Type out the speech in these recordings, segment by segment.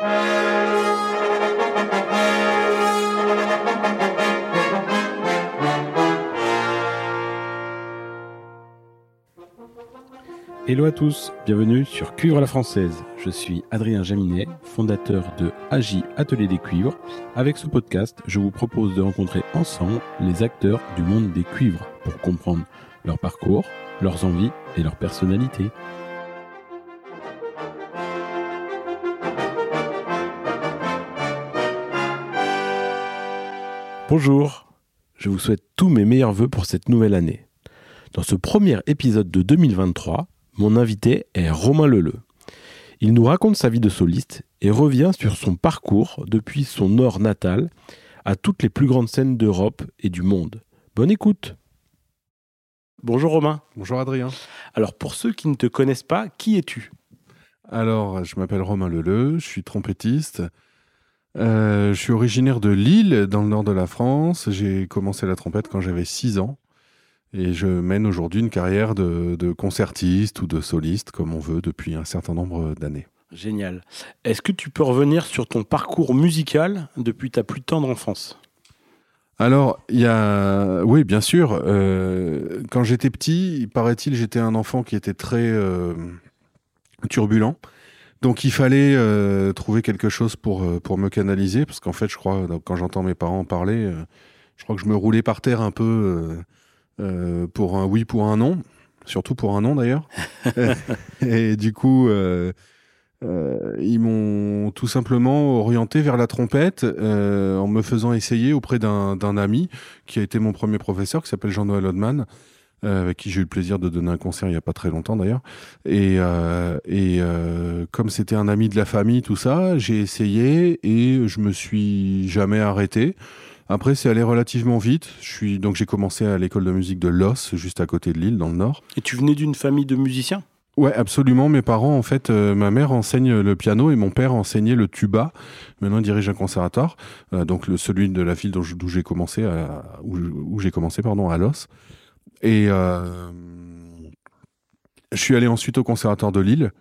Hello à tous, bienvenue sur Cuivre la Française. Je suis Adrien Jaminet, fondateur de AJ Atelier des Cuivres. Avec ce podcast, je vous propose de rencontrer ensemble les acteurs du monde des cuivres pour comprendre leur parcours, leurs envies et leur personnalité. Bonjour, je vous souhaite tous mes meilleurs voeux pour cette nouvelle année. Dans ce premier épisode de 2023, mon invité est Romain Leleu. Il nous raconte sa vie de soliste et revient sur son parcours depuis son nord natal à toutes les plus grandes scènes d'Europe et du monde. Bonne écoute Bonjour Romain. Bonjour Adrien. Alors pour ceux qui ne te connaissent pas, qui es-tu? Alors je m'appelle Romain Leleu, je suis trompettiste. Euh, je suis originaire de Lille, dans le nord de la France. J'ai commencé la trompette quand j'avais 6 ans. Et je mène aujourd'hui une carrière de, concertiste ou de soliste, comme on veut, depuis un certain nombre d'années. Génial. Est-ce que tu peux revenir sur ton parcours musical depuis ta plus tendre enfance? Alors, il y a, oui, bien sûr. Euh, quand j'étais petit, paraît-il, j'étais un enfant qui était très euh, turbulent. Donc, il fallait euh, trouver quelque chose pour pour me canaliser, parce qu'en fait, je crois, quand j'entends mes parents parler, je crois que je me roulais par terre un peu euh, pour un oui, pour un non, surtout pour un non d'ailleurs. et du coup, euh, euh, ils m'ont tout simplement orienté vers la trompette en me faisant essayer auprès d'un ami qui a été mon premier professeur, qui s'appelle Jean-Noël Odman. avec qui j'ai eu le plaisir de donner un concert il n'y a pas très longtemps d'ailleurs. Et, et comme c'était un ami de la famille, tout ça, j'ai essayé et je me suis jamais arrêté. Après, c'est allé relativement vite. Je suis donc j'ai commencé à l'école de musique de Los, juste à côté de Lille, dans le Nord. Et tu venais d'une famille de musiciens? Ouais, absolument. Mes parents, en fait, euh, ma mère enseigne le piano et mon père enseignait le tuba. Maintenant, il dirige un conservatoire, euh, donc le, celui de la ville d'où j'ai commencé, à, où, j'ai commencé, pardon, à Los. Et euh, je suis allé ensuite au conservatoire de Lille.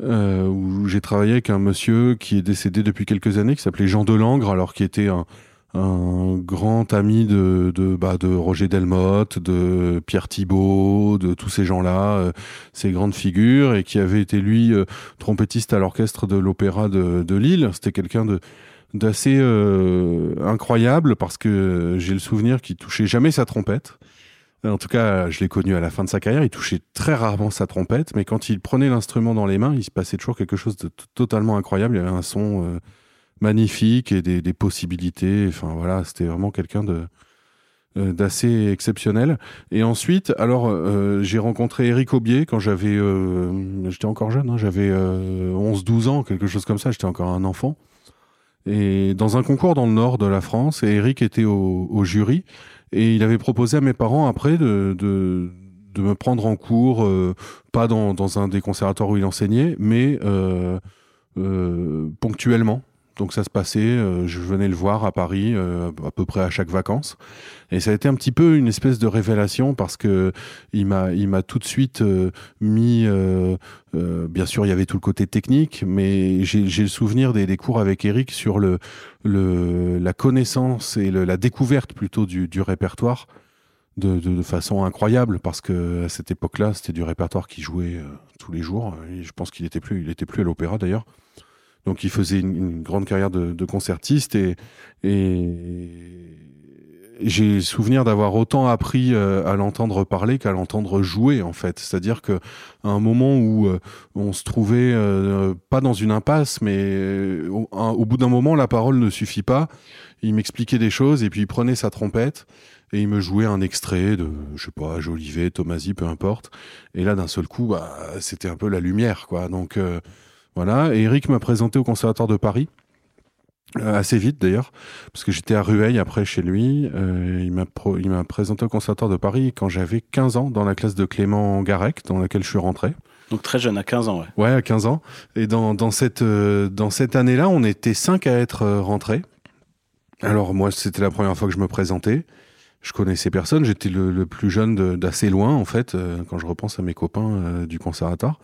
où j'ai travaillé avec un monsieur qui est décédé depuis quelques années, qui s'appelait Jean Delangre, alors qui était un, grand ami de, bah, de Roger Delmotte, de Pierre Thibault, de tous ces gens-là, euh, ces grandes figures, et qui avait été lui euh, trompettiste à l'orchestre de l'Opéra de, Lille. C'était quelqu'un d'assez euh, incroyable parce que j'ai le souvenir qu'il touchait jamais sa trompette. En tout cas, je l'ai connu à la fin de sa carrière. Il touchait très rarement sa trompette, mais quand il prenait l'instrument dans les mains, il se passait toujours quelque chose de totalement incroyable. Il y avait un son magnifique et des, possibilités. Enfin voilà, c'était vraiment quelqu'un euh, d'assez exceptionnel. Et ensuite, alors euh, j'ai rencontré Eric Aubier quand j'avais, euh, j'étais encore jeune, hein, j'avais 11-12 ans, quelque chose comme ça, j'étais encore un enfant. Et dans un concours dans le nord de la France, et Eric était au, jury, et il avait proposé à mes parents après de, de, me prendre en cours, pas dans, dans, un des conservatoires où il enseignait, mais ponctuellement donc ça se passait, euh, je venais le voir à Paris euh, à peu près à chaque vacances. Et ça a été un petit peu une espèce de révélation parce que il m'a, il m'a tout de suite euh, mis, bien sûr il y avait tout le côté technique, mais j'ai, le souvenir des, cours avec Eric sur le, le la connaissance et la découverte plutôt du, du répertoire. De, façon incroyable parce que à cette époque-là c'était du répertoire qui jouait tous les jours je pense qu'il était plus il était plus à l'opéra d'ailleurs donc il faisait une, grande carrière de, concertiste et, et j'ai souvenir d'avoir autant appris euh, à l'entendre parler qu'à l'entendre jouer en fait. C'est-à-dire que à un moment où euh, on se trouvait euh, pas dans une impasse, mais au, bout d'un moment la parole ne suffit pas. Il m'expliquait des choses et puis il prenait sa trompette et il me jouait un extrait de je sais pas Jolivet, Tomasi, peu importe. Et là d'un seul coup, bah c'était un peu la lumière quoi. Donc voilà, et Eric m'a présenté au Conservatoire de Paris. Euh, assez vite d'ailleurs, parce que j'étais à Rueil après chez lui. Euh, il m'a présenté au Conservatoire de Paris quand j'avais 15 ans, dans la classe de Clément Garec, dans laquelle je suis rentré. Donc très jeune, à 15 ans, ouais. Ouais, à 15 ans. Et dans, dans cette, euh, dans cette année-là, on était 5 à être rentrés. Alors moi, c'était la première fois que je me présentais. Je connaissais personne, j'étais le, le, plus jeune d'assez loin, en fait, quand je repense à mes copains du conservatoire.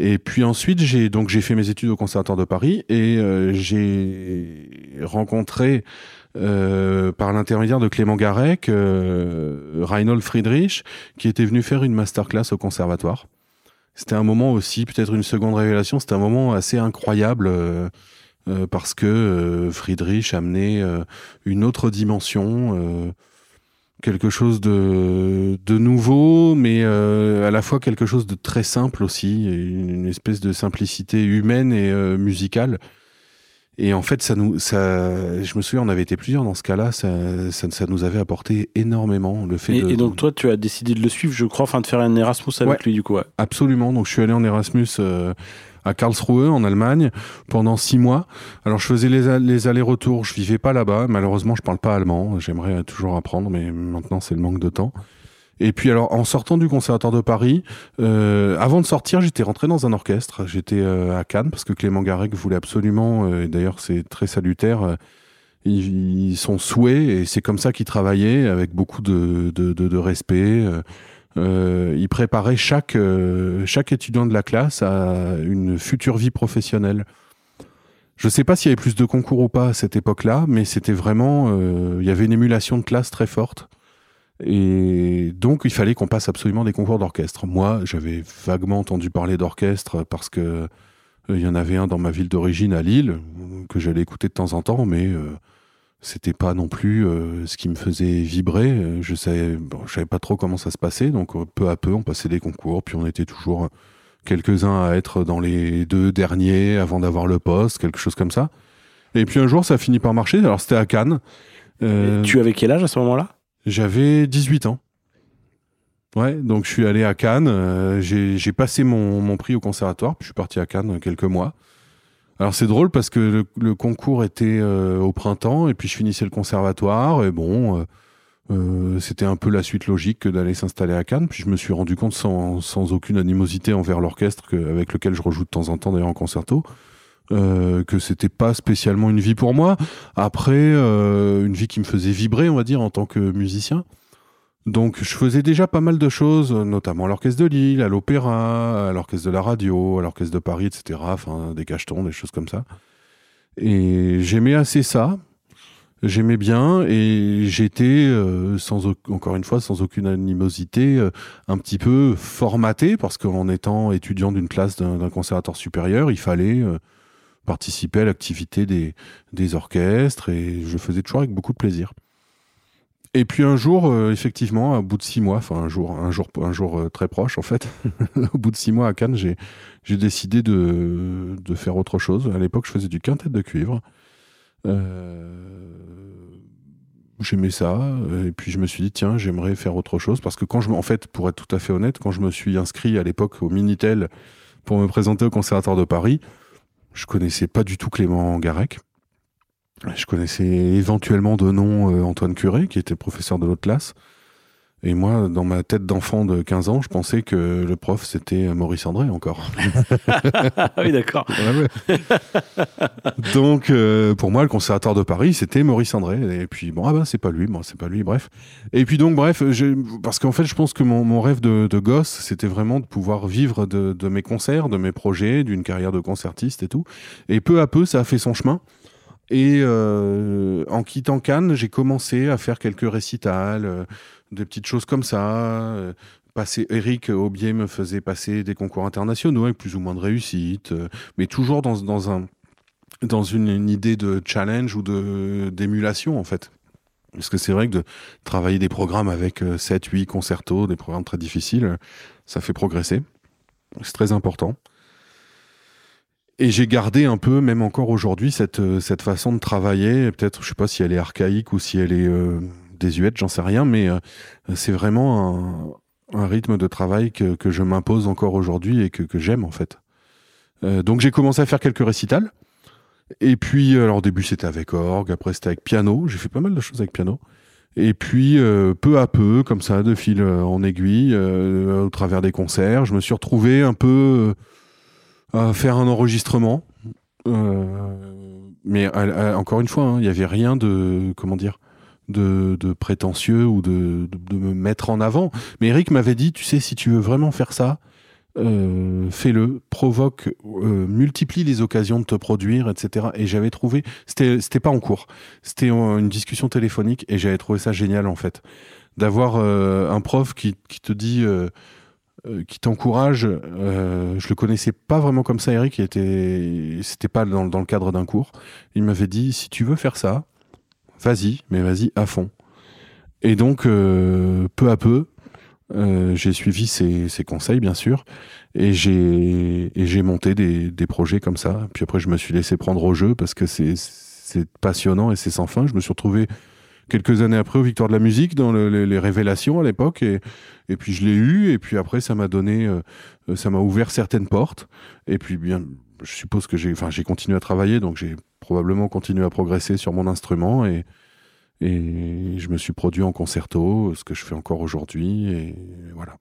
Et puis ensuite, j'ai donc j'ai fait mes études au Conservatoire de Paris et euh, j'ai rencontré euh, par l'intermédiaire de Clément Garec, euh, Reinhold Friedrich, qui était venu faire une masterclass au Conservatoire. C'était un moment aussi, peut-être une seconde révélation, c'était un moment assez incroyable parce que Friedrich amenait une autre dimension, quelque chose de, de nouveau, mais euh, à la fois quelque chose de très simple aussi, une espèce de simplicité humaine et euh, musicale. Et en fait, ça nous, ça, je me souviens, on avait été plusieurs dans ce cas-là, ça, ça, ça nous avait apporté énormément le fait Et, de. et donc toi, tu as décidé de le suivre, je crois, enfin de faire un Erasmus avec Ouais. lui du coup. Ouais. Absolument. Donc, je suis allé en Erasmus euh, à Karlsruhe, en Allemagne, pendant six mois. Alors, je faisais les, allers-retours. Je vivais pas là-bas. Malheureusement, je parle pas allemand. J'aimerais toujours apprendre, mais maintenant, c'est le manque de temps. Et puis, alors, en sortant du Conservatoire de Paris, euh, avant de sortir, j'étais rentré dans un orchestre. J'étais euh, à Cannes parce que Clément Garec voulait absolument, euh, et d'ailleurs, c'est très salutaire. ils, sont souhaits et c'est comme ça qu'ils travaillaient avec beaucoup de respect. Euh, il préparait chaque, euh, chaque étudiant de la classe à une future vie professionnelle. Je ne sais pas s'il y avait plus de concours ou pas à cette époque-là, mais c'était vraiment, euh, il y avait une émulation de classe très forte. Et donc, il fallait qu'on passe absolument des concours d'orchestre. Moi, j'avais vaguement entendu parler d'orchestre parce que il y en avait un dans ma ville d'origine, à Lille, que j'allais écouter de temps en temps, mais c'était pas non plus euh, ce qui me faisait vibrer. Euh, Je savais, bon, je savais pas trop comment ça se passait, donc euh, peu à peu, on passait des concours, puis on était toujours quelques-uns à être dans les deux derniers avant d'avoir le poste, quelque chose comme ça. Et puis un jour, ça a fini par marcher. Alors c'était à Cannes. Euh, tu avais quel âge à ce moment-là? J'avais 18 ans. Ouais, donc je suis allé à Cannes, euh, j'ai j'ai passé mon, mon prix au conservatoire, puis je suis parti à Cannes quelques mois. Alors c'est drôle parce que le, concours était euh, au printemps et puis je finissais le conservatoire et bon, euh, euh, c'était un peu la suite logique que d'aller s'installer à Cannes. Puis je me suis rendu compte sans, sans aucune animosité envers l'orchestre avec lequel je rejoue de temps en temps d'ailleurs en concerto. que c'était pas spécialement une vie pour moi. Après, une vie qui me faisait vibrer, on va dire, en tant que musicien. Donc, je faisais déjà pas mal de choses, notamment à l'orchestre de Lille, à l'opéra, à l'orchestre de la radio, à l'orchestre de Paris, etc. Enfin, des cachetons, des choses comme ça. Et j'aimais assez ça. J'aimais bien et j'étais, euh, encore une fois, sans aucune animosité, euh, un petit peu formaté parce qu'en étant étudiant d'une classe d'un d'un conservatoire supérieur, il fallait euh, participer à l'activité des, des orchestres et je le faisais toujours avec beaucoup de plaisir. Et puis un jour, euh, effectivement, au bout de six mois, enfin un jour, un jour, un jour euh, très proche en fait, au bout de six mois à Cannes, j'ai, décidé de, de faire autre chose. À l'époque, je faisais du quintet de cuivre. Euh, J'aimais ça, et puis je me suis dit, tiens, j'aimerais faire autre chose, parce que quand je, en fait, pour être tout à fait honnête, quand je me suis inscrit à l'époque au Minitel pour me présenter au Conservatoire de Paris, je connaissais pas du tout Clément Garec. Je connaissais éventuellement de nom euh, Antoine Curé, qui était professeur de l'autre classe. Et moi, dans ma tête d'enfant de 15 ans, je pensais que le prof, c'était Maurice André encore. Ah oui, d'accord. Donc, euh, pour moi, le conservatoire de Paris, c'était Maurice André. Et puis, bon, ah ben, c'est pas lui, moi, c'est pas lui, bref. Et puis, donc, bref, parce qu'en fait, je pense que mon, mon rêve de, de gosse, c'était vraiment de pouvoir vivre de, de mes concerts, de mes projets, d'une carrière de concertiste et tout. Et peu à peu, ça a fait son chemin. Et euh, en quittant Cannes, j'ai commencé à faire quelques récitals, euh, des petites choses comme ça. euh, passer, Eric Aubier me faisait passer des concours internationaux avec plus ou moins de réussite, mais toujours dans, dans un dans une, une idée de challenge ou d'émulation en fait. Parce que c'est vrai que de travailler des programmes avec 7, 8 concertos, des programmes très difficiles, ça fait progresser. C'est très important. Et j'ai gardé un peu, même encore aujourd'hui, cette, euh, cette façon de travailler. Peut-être, je sais pas si elle est archaïque ou si elle est euh, désuète, j'en sais rien, mais euh, c'est vraiment un, un rythme de travail que, que je m'impose encore aujourd'hui et que, que j'aime en fait. Euh, donc j'ai commencé à faire quelques récitals. Et puis, alors au début c'était avec orgue, après c'était avec piano. J'ai fait pas mal de choses avec piano. Et puis, peu à peu, comme ça, de fil en aiguille, au travers des concerts, je me suis retrouvé un peu à faire un enregistrement. Euh, mais encore une fois, hein, il n'y avait rien de, comment dire, de, de prétentieux ou de, de, me mettre en avant. Mais Eric m'avait dit, tu sais, si tu veux vraiment faire ça, euh, fais-le, provoque, euh, multiplie les occasions de te produire, etc. Et j'avais trouvé, c'était, pas en cours, c'était une discussion téléphonique et j'avais trouvé ça génial en fait, d'avoir un prof qui, qui te dit, qui t'encourage. je le connaissais pas vraiment comme ça, Eric. C'était pas dans, le cadre d'un cours. Il m'avait dit, si tu veux faire ça, vas-y, mais vas-y à fond. Et donc, peu à peu, euh, j'ai suivi ses, conseils, bien sûr, et j'ai monté des, des, projets comme ça. Puis après, je me suis laissé prendre au jeu parce que c'est passionnant et c'est sans fin. Je me suis retrouvé quelques années après au Victoire de la musique dans les, révélations à l'époque et, et puis je l'ai eu et puis après ça m'a donné euh, ça m'a ouvert certaines portes et puis bien je suppose que j'ai enfin j'ai continué à travailler donc j'ai probablement continué à progresser sur mon instrument et et je me suis produit en concerto, ce que je fais encore aujourd'hui. Et voilà.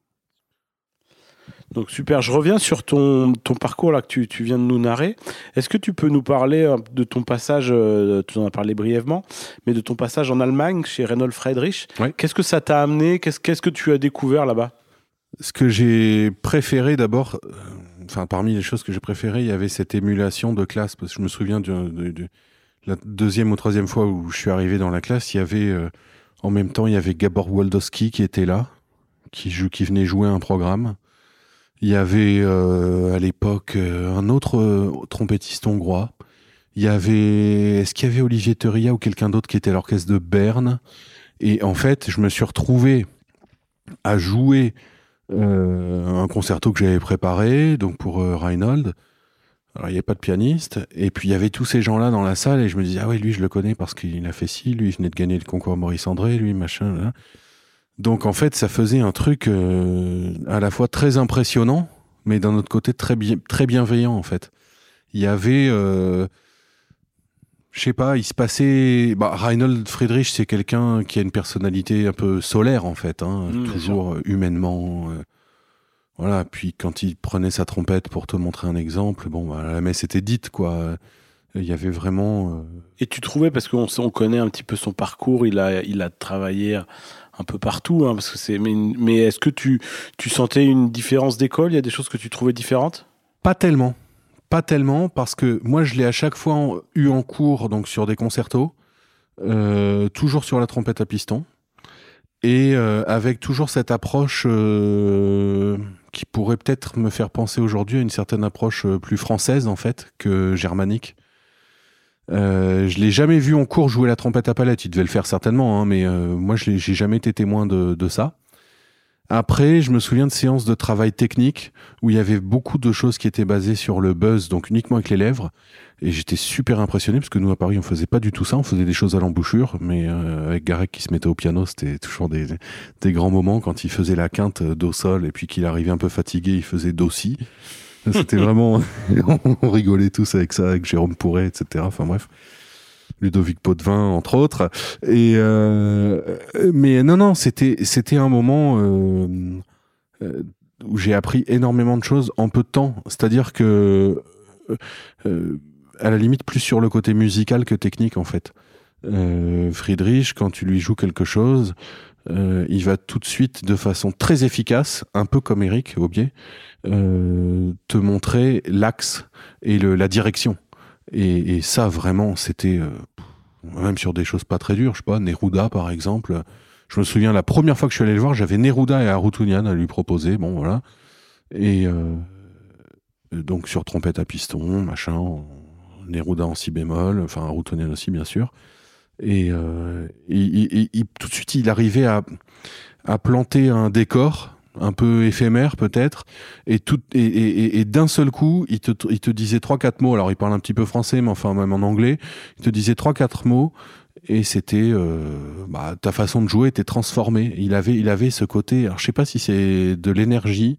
Donc super, je reviens sur ton, ton parcours là que tu, tu viens de nous narrer. Est-ce que tu peux nous parler euh, de ton passage, euh, tu en as parlé brièvement, mais de ton passage en Allemagne chez Reynold Friedrich? Qu'est-ce que ça t'a amené? Qu'est-ce qu'est-ce que tu as découvert là-bas? Ce que j'ai préféré d'abord, euh, enfin parmi les choses que j'ai préférées, il y avait cette émulation de classe, parce que je me souviens du la deuxième ou troisième fois où je suis arrivé dans la classe, il y avait euh, en même temps il y avait Gabor Waldowski qui était là, qui, qui venait jouer un programme. Il y avait euh, à l'époque euh, un autre trompettiste hongrois. Il y avait est-ce qu'il y avait Olivier Teria ou quelqu'un d'autre qui était l'orchestre de Berne? Et en fait, je me suis retrouvé à jouer un concerto que j'avais préparé donc pour Reinhold alors, il n'y avait pas de pianiste. Et puis, il y avait tous ces gens-là dans la salle. Et je me disais, ah oui, lui, je le connais parce qu'il a fait ci. Lui, il venait de gagner le concours Maurice André. Lui, machin. Donc, en fait, ça faisait un truc euh, à la fois très impressionnant, mais d'un autre côté, très, bien, très bienveillant, en fait. Il y avait. Euh, je sais pas, il se passait. Bah, Reinhold Friedrich, c'est quelqu'un qui a une personnalité un peu solaire, en fait. Hein, mmh, toujours humainement. Euh, voilà, puis quand il prenait sa trompette pour te montrer un exemple, bon, bah, la messe était dite, quoi. Il y avait vraiment. Euh, Et tu trouvais, parce qu'on on connaît un petit peu son parcours, il a, il a travaillé un peu partout, hein. Mais, est-ce que tu, sentais une différence d'école? Il y a des choses que tu trouvais différentes? Pas tellement. Pas tellement, parce que moi, je l'ai à chaque fois eu en cours, donc sur des concertos, euh, toujours sur la trompette à piston et euh, avec toujours cette approche euh, qui pourrait peut-être me faire penser aujourd'hui à une certaine approche plus française en fait que germanique. Euh, je l'ai jamais vu en cours jouer la trompette à palette. Il devait le faire certainement, hein, mais moi je j'ai jamais été témoin de, de ça. Après, je me souviens de séances de travail technique où il y avait beaucoup de choses qui étaient basées sur le buzz, donc uniquement avec les lèvres. Et j'étais super impressionné parce que nous à Paris on faisait pas du tout ça, on faisait des choses à l'embouchure, mais euh, avec Garek qui se mettait au piano, c'était toujours des, des, grands moments quand il faisait la quinte do sol et puis qu'il arrivait un peu fatigué, il faisait do si. C'était vraiment, on rigolait tous avec ça, avec Jérôme Pourret, etc. Enfin bref. Ludovic Potvin entre autres. Et euh, mais non, non, c'était c'était un moment euh, euh, où j'ai appris énormément de choses en peu de temps. C'est-à-dire que à la limite plus sur le côté musical que technique en fait. Friedrich, quand tu lui joues quelque chose, il va tout de suite, de façon très efficace, un peu comme Eric Aubier, te montrer l'axe et la direction. Et, ça, vraiment, c'était euh, même sur des choses pas très dures. Je sais pas, Neruda, par exemple. Je me souviens, la première fois que je suis allé le voir, j'avais Neruda et Arutunian à lui proposer. Bon, voilà. Et euh, donc, sur trompette à piston, machin, Neruda en si bémol, enfin, Arutunian aussi, bien sûr. Et, euh, tout de suite, il arrivait à, à planter un décor un peu éphémère peut-être, et, tout, et, d'un seul coup, il te, il te disait trois quatre mots. Alors il parle un petit peu français, mais enfin même en anglais. Il te disait trois quatre mots, et c'était euh, bah, ta façon de jouer était transformée. Il avait, il avait ce côté. Alors je sais pas si c'est de l'énergie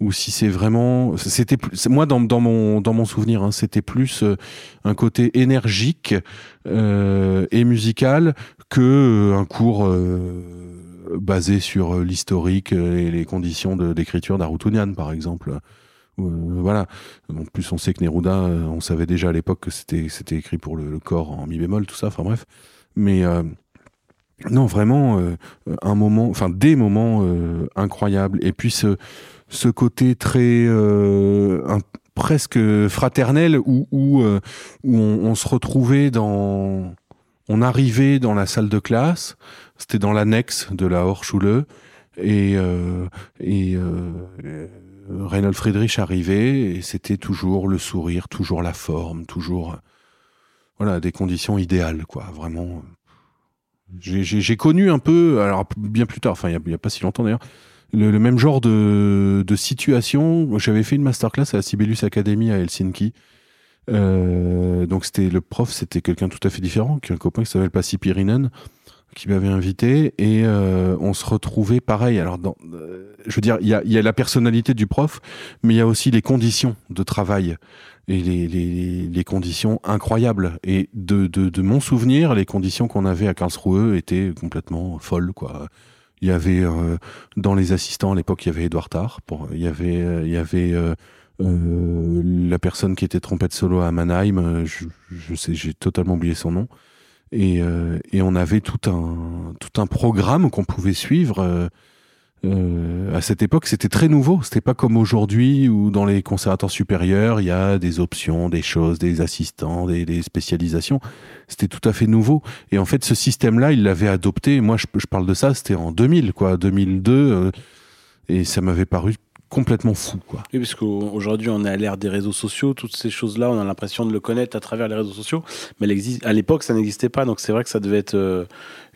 ou si c'est vraiment. C'était moi dans, dans mon dans mon souvenir, hein, c'était plus euh, un côté énergique euh, et musical que un cours basé sur euh, l'historique euh, et les conditions d'écriture d'Arutunian, par exemple. Euh, voilà. En plus, on sait que Neruda, on savait déjà à l'époque que c'était c'était écrit pour le, corps en mi bémol, tout ça. Enfin bref. Mais non, vraiment un moment, enfin des moments incroyables. Et puis ce ce côté très presque fraternel où, où, où on, se retrouvait dans on arrivait dans la salle de classe c'était dans l'annexe de la Horschule et, et Reinhold Friedrich arrivait et c'était toujours le sourire, toujours la forme, toujours voilà des conditions idéales quoi, vraiment. J'ai connu un peu, alors bien plus tard, enfin il n'y a, pas si longtemps d'ailleurs, le, même genre de, de situation. J'avais fait une masterclass à la Sibelius Academy à Helsinki. Euh, donc c'était le prof, c'était quelqu'un tout à fait différent, un copain qui s'appelle Passi Pirinen, qui m'avait invité et euh, on se retrouvait pareil. Alors, dans, euh, je veux dire, il y a, y a, la personnalité du prof, mais il y a aussi les conditions de travail et les, les, les conditions incroyables. Et de, de, de, mon souvenir, les conditions qu'on avait à Karlsruhe étaient complètement folles, quoi. Il y avait euh, dans les assistants à l'époque, il y avait Edouard Tarr. Il y avait, il y avait la personne qui était trompette solo à Mannheim. Je, je sais, j'ai totalement oublié son nom. Et, euh, et, on avait tout un, tout un programme qu'on pouvait suivre. Euh, à cette époque, c'était très nouveau. C'était pas comme aujourd'hui où dans les conservatoires supérieurs, il y a des options, des choses, des assistants, des, des spécialisations. C'était tout à fait nouveau. Et en fait, ce système-là, il l'avait adopté. Moi, je, je, parle de ça, c'était en 2000, quoi, 2002. Euh, et ça m'avait paru complètement fou. Quoi. Oui, parce qu'aujourd'hui, on est à l'ère des réseaux sociaux, toutes ces choses-là, on a l'impression de le connaître à travers les réseaux sociaux, mais à l'époque, ça n'existait pas, donc c'est vrai que ça devait être euh,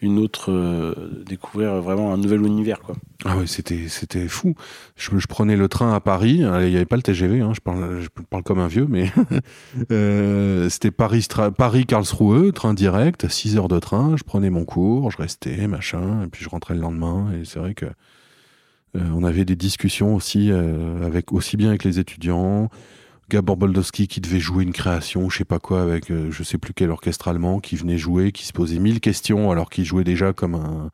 une autre. Euh, découvrir vraiment un nouvel univers. Quoi. Ah oui, c'était, c'était fou. Je, je, prenais le train à Paris, il n'y avait pas le TGV, hein, je, parle, je parle comme un vieux, mais euh, c'était Paris-Karlsruhe, train direct, 6 heures de train, je prenais mon cours, je restais, machin, et puis je rentrais le lendemain, et c'est vrai que on avait des discussions aussi euh, avec aussi bien avec les étudiants. Gabor Boldowski qui devait jouer une création, je sais pas quoi, avec euh, je sais plus quel orchestre allemand qui venait jouer, qui se posait mille questions alors qu'il jouait déjà comme un,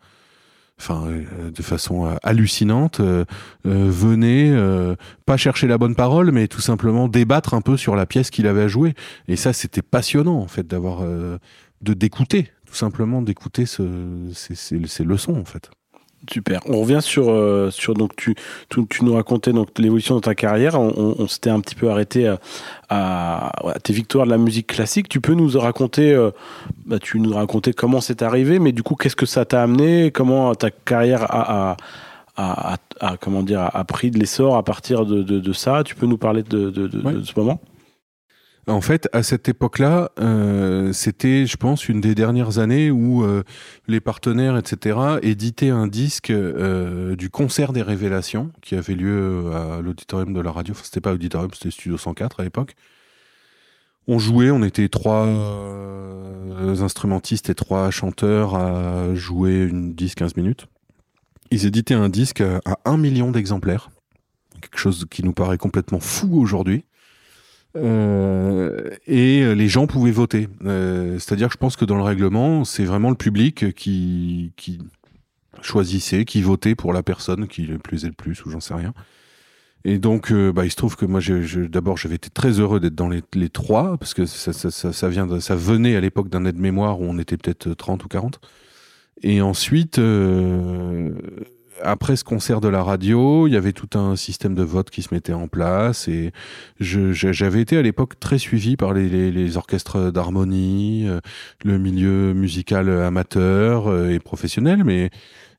enfin de façon hallucinante, venait pas chercher la bonne parole, mais tout simplement débattre un peu sur la pièce qu'il avait à jouer. Et ça, c'était passionnant en fait d'avoir de d'écouter, tout simplement d'écouter ce, ces, ces leçons en fait. Super. On revient sur, euh, sur donc tu, tu, tu, nous racontais donc l'évolution de ta carrière. On, on, s'était un petit peu arrêté à, à, tes victoires de la musique classique. Tu peux nous raconter, euh, bah, tu nous raconter comment c'est arrivé, mais du coup qu'est-ce que ça t'a amené, comment ta carrière a, a, a, comment dire a, pris de l'essor à partir de, de, de, ça? Tu peux nous parler de, de ce moment? En fait, à cette époque-là, euh, c'était, je pense, une des dernières années où euh, les partenaires, etc., éditaient un disque euh, du concert des révélations qui avait lieu à l'auditorium de la radio. Enfin, c'était pas auditorium, c'était Studio 104 à l'époque. On jouait, on était trois instrumentistes et trois chanteurs à jouer une 10-15 minutes. Ils éditaient un disque à un million d'exemplaires. Quelque chose qui nous paraît complètement fou aujourd'hui. Euh, et les gens pouvaient voter. Euh, c'est-à-dire que je pense que dans le règlement, c'est vraiment le public qui, choisissait, qui votait pour la personne qui le plaisait le plus, ou j'en sais rien. Et donc, euh, bah, il se trouve que moi, d'abord, j'avais été très heureux d'être dans les, trois, parce que ça, venait à l'époque d'un aide-mémoire où on était peut-être 30 ou 40. Et ensuite, euh, après ce concert de la radio, il y avait tout un système de vote qui se mettait en place et j'avais été à l'époque très suivi par les, orchestres d'harmonie, euh, le milieu musical amateur euh, et professionnel, mais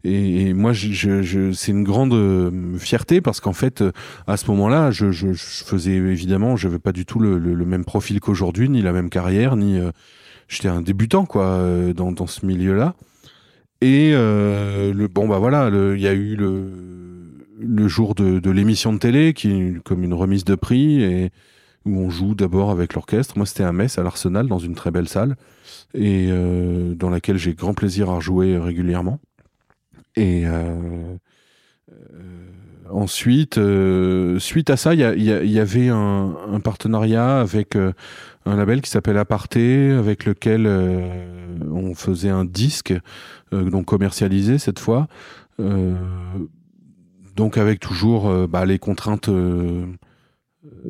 et, moi, je, je, c'est une grande euh, fierté parce qu'en fait, à ce moment-là, je, je, faisais évidemment, je n'avais pas du tout le, le, même profil qu'aujourd'hui, ni la même carrière, ni j'étais un débutant quoi dans, dans ce milieu-là. Et euh, le, bon, bah voilà, il y a eu le, le jour de, l'émission de télé, qui est comme une remise de prix, et où on joue d'abord avec l'orchestre. Moi, c'était à Metz, à l'Arsenal, dans une très belle salle, et euh, dans laquelle j'ai grand plaisir à jouer régulièrement. Et euh, ensuite, suite à ça, il y, avait un partenariat avec un label qui s'appelle Aparté, avec lequel euh, on faisait un disque, euh, donc commercialisé cette fois, euh, donc avec toujours bah, les contraintes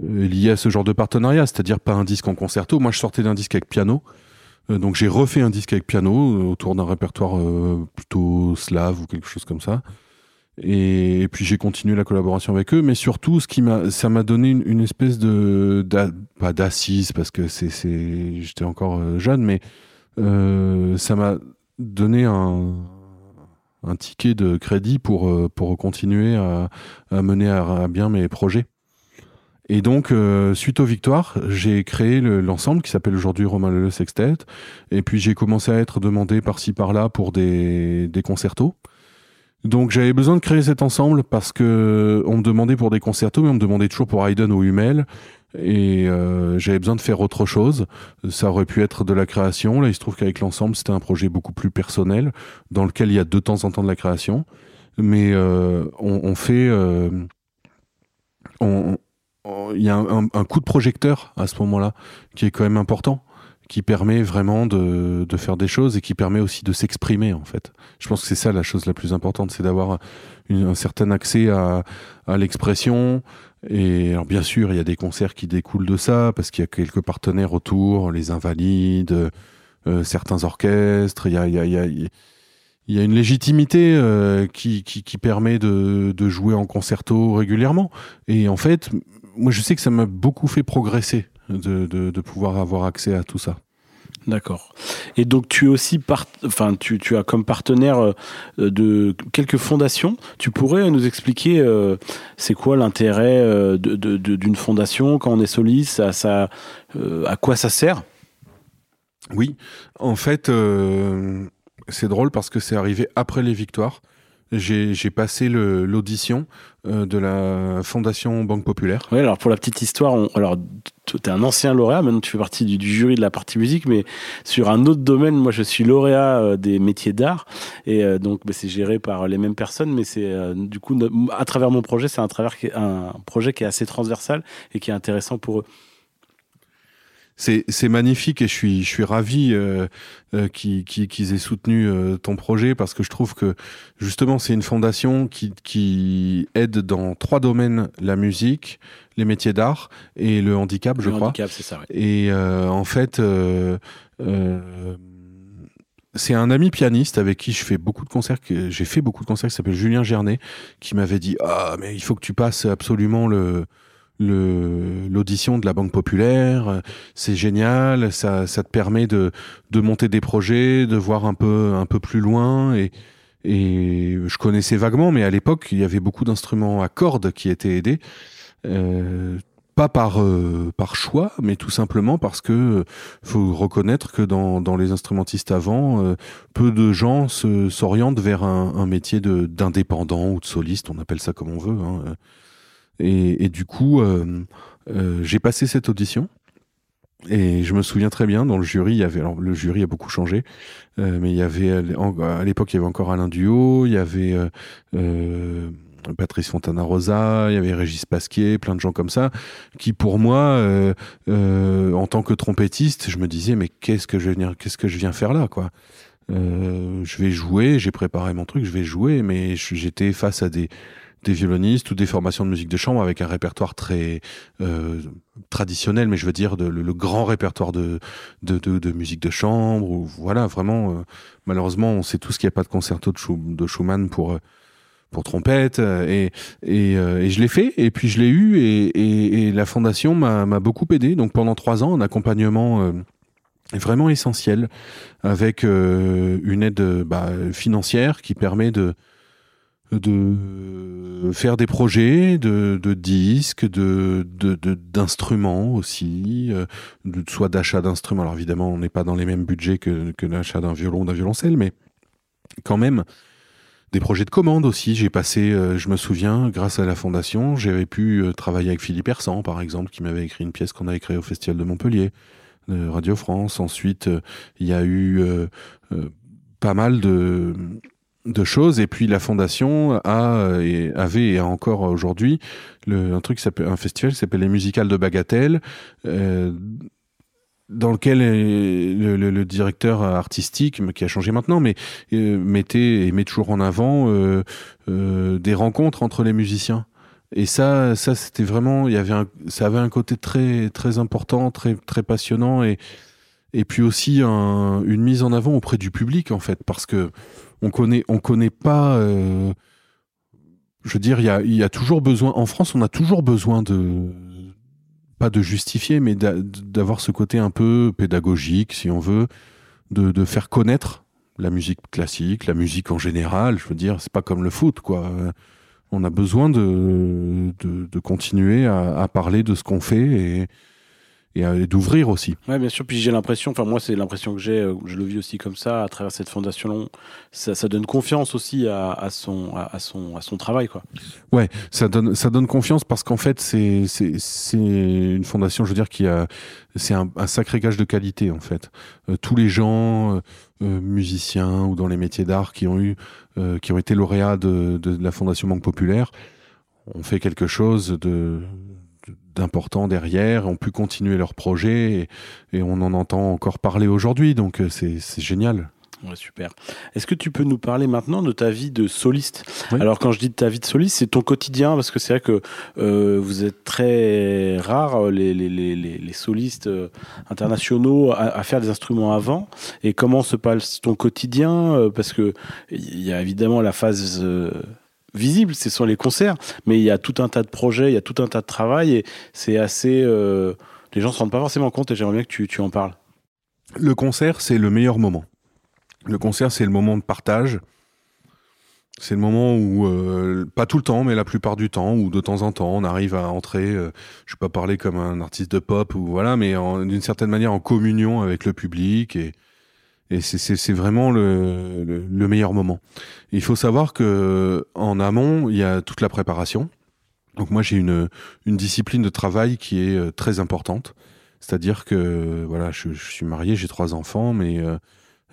liées à ce genre de partenariat, c'est-à-dire pas un disque en concerto. Moi, je sortais d'un disque avec piano. Donc j'ai refait un disque avec piano autour d'un répertoire plutôt slave ou quelque chose comme ça. Et, puis j'ai continué la collaboration avec eux, mais surtout, ce qui m'a, ça m'a donné une, espèce de, pas d'assise parce que c'est, j'étais encore euh, jeune, mais euh, ça m'a donné un, un ticket de crédit pour, euh, pour continuer à, à mener à, bien mes projets. Et donc, suite aux victoires, j'ai créé l'ensemble qui s'appelle aujourd'hui Romain Le Sextet. Et puis, j'ai commencé à être demandé par-ci par-là pour des, des concertos. Donc j'avais besoin de créer cet ensemble parce que on me demandait pour des concertos, mais on me demandait toujours pour Haydn ou Hummel. Et euh, j'avais besoin de faire autre chose. Ça aurait pu être de la création. Là, il se trouve qu'avec l'ensemble, c'était un projet beaucoup plus personnel, dans lequel il y a de temps en temps de la création. Mais euh, on, fait... Euh, il y a un, coup de projecteur à ce moment-là qui est quand même important qui permet vraiment de, de, faire des choses et qui permet aussi de s'exprimer en fait. Je pense que c'est ça la chose la plus importante, c'est d'avoir un certain accès à, à l'expression. Et alors bien sûr, il y a des concerts qui découlent de ça parce qu'il y a quelques partenaires autour, les Invalides, euh, certains orchestres. Il y a, il y a, il y a il y a une légitimité euh, qui, qui, qui, permet de, de, jouer en concerto régulièrement. Et en fait, moi, je sais que ça m'a beaucoup fait progresser de, de, pouvoir avoir accès à tout ça. D'accord. Et donc tu es aussi enfin tu, tu, as comme partenaire euh, de quelques fondations. Tu pourrais nous expliquer euh, c'est quoi l'intérêt euh, d'une fondation quand on est ça, à quoi ça sert? Oui, en fait c'est drôle parce que c'est arrivé après les victoires j'ai passé l'audition euh, de la Fondation Banque Populaire. Oui, alors pour la petite histoire, on, alors tu es un ancien lauréat, maintenant tu fais partie du, jury de la partie musique, mais sur un autre domaine, moi je suis lauréat euh, des métiers d'art, et euh, donc bah, c'est géré par les mêmes personnes, mais c'est du coup, à travers mon projet, c'est un, un projet qui est assez transversal et qui est intéressant pour eux c'est magnifique et je suis, je suis ravi euh, euh, qu'ils aient soutenu euh, ton projet parce que je trouve que justement c'est une fondation qui, qui aide dans trois domaines la musique, les métiers d'art et le handicap, je le crois. Handicap, c'est ça. Et en fait, c'est un ami pianiste avec qui je fais beaucoup de concerts, j'ai fait beaucoup de concerts, qui s'appelle Julien Gernet, qui m'avait dit ah mais il faut que tu passes absolument le l'audition de la Banque Populaire. C'est génial, ça, te permet de, de monter des projets, de voir un peu, un peu plus loin. Et, je connaissais vaguement, mais à l'époque, il y avait beaucoup d'instruments à cordes qui étaient aidés. Euh, pas par, euh, par choix, mais tout simplement parce que faut reconnaître que dans, les instrumentistes avant, euh, peu de gens s'orientent vers un, un métier d'indépendant ou de soliste, on appelle ça comme on veut. Hein. Et, du coup, euh, euh, j'ai passé cette audition. Et je me souviens très bien, dans le jury, il y avait, alors le jury a beaucoup changé, euh, mais il y avait, à l'époque, il y avait encore Alain Duo, il y avait Patrice Fontana Rosa, il y avait Régis Pasquier, plein de gens comme ça, qui pour moi, en tant que trompettiste, je me disais, mais qu'est-ce que je viens, qu'est-ce que je viens faire là, quoi? Je vais jouer, j'ai préparé mon truc, je vais jouer, mais j'étais face à des, des violonistes ou des formations de musique de chambre avec un répertoire très euh, traditionnel, mais je veux dire de, le, grand répertoire de, de, de, musique de chambre. Ou, voilà, vraiment, euh, malheureusement, on sait tous qu'il n'y a pas de concerto de, de Schumann pour, euh, pour trompette. Et, et, et je l'ai fait, et puis je l'ai eu, et, et, la fondation m'a beaucoup aidé. Donc pendant trois ans, un accompagnement vraiment essentiel avec une aide bah, financière qui permet de de faire des projets de, disques, de, d'instruments aussi, euh, de, soit d'achat d'instruments. Alors évidemment, on n'est pas dans les mêmes budgets que, que l'achat d'un violon, d'un violoncelle, mais quand même des projets de commande aussi. J'ai passé, euh, je me souviens, grâce à la fondation, j'avais pu euh, travailler avec Philippe Hersan, par exemple, qui m'avait écrit une pièce qu'on avait créée au Festival de Montpellier, de Radio France. Ensuite, il y a eu pas mal de de choses. Et puis la fondation a et avait et a encore aujourd'hui un truc un festival qui s'appelle les musicales de Bagatelle euh, dans lequel le, le, directeur artistique qui a changé maintenant mais euh, mettait et met toujours en avant euh, euh, des rencontres entre les musiciens. Et ça ça c'était vraiment il y avait un, ça avait un côté très très important très très passionnant et et puis aussi un, une mise en avant auprès du public en fait parce que on connaît on connaît pas euh, je veux dire, il y a, toujours besoin, en France, on a toujours besoin de, pas de justifier, mais d'avoir ce côté un peu pédagogique, si on veut, de, faire connaître la musique classique, la musique en général. Je veux dire, c'est pas comme le foot, quoi. On a besoin de continuer à, à, parler de ce qu'on fait et, et d'ouvrir aussi. Oui, bien sûr. Puis j'ai l'impression, enfin moi c'est l'impression que j'ai, euh, je le vis aussi comme ça à travers cette fondation. Ça, ça donne confiance aussi à, à son, à, son, à son travail, quoi. Ouais, ça donne, ça donne confiance parce qu'en fait c'est, c'est, c'est une fondation, je veux dire, qui a, c'est un, un sacré gage de qualité en fait. Euh, tous les gens, euh, euh, musiciens ou dans les métiers d'art qui ont eu, euh, qui ont été lauréats de, de, de la fondation Banque Populaire, ont fait quelque chose de d'importants derrière, ont pu continuer leur projet et, et, on en entend encore parler aujourd'hui, donc euh, c'est génial. Ouais, super. Est-ce que tu peux nous parler maintenant de ta vie de soliste? Oui. Alors quand je dis de ta vie de soliste, c'est ton quotidien, parce que c'est vrai que euh, vous êtes très rares, les, les, les, les solistes euh, internationaux, à, à, faire des instruments avant. Et comment se passe ton quotidien? Euh, Parce que il y a évidemment la phase euh, visible, ce sont les concerts, mais il y a tout un tas de projets, il y a tout un tas de travail et c'est assez. Euh, les gens ne se rendent pas forcément compte et j'aimerais bien que tu, tu en parles. Le concert, c'est le meilleur moment. Le concert, c'est le moment de partage. C'est le moment où, euh, pas tout le temps, mais la plupart du temps, où de temps en temps, on arrive à entrer, euh, je ne vais pas parler comme un artiste de pop, ou voilà, mais d'une certaine manière en communion avec le public et, et c'est vraiment le, le, le, meilleur moment. Il faut savoir que en amont, il y a toute la préparation. Donc moi, j'ai une, discipline de travail qui est euh, très importante. C'est-à-dire que voilà, je, suis marié, j'ai trois enfants, mais euh,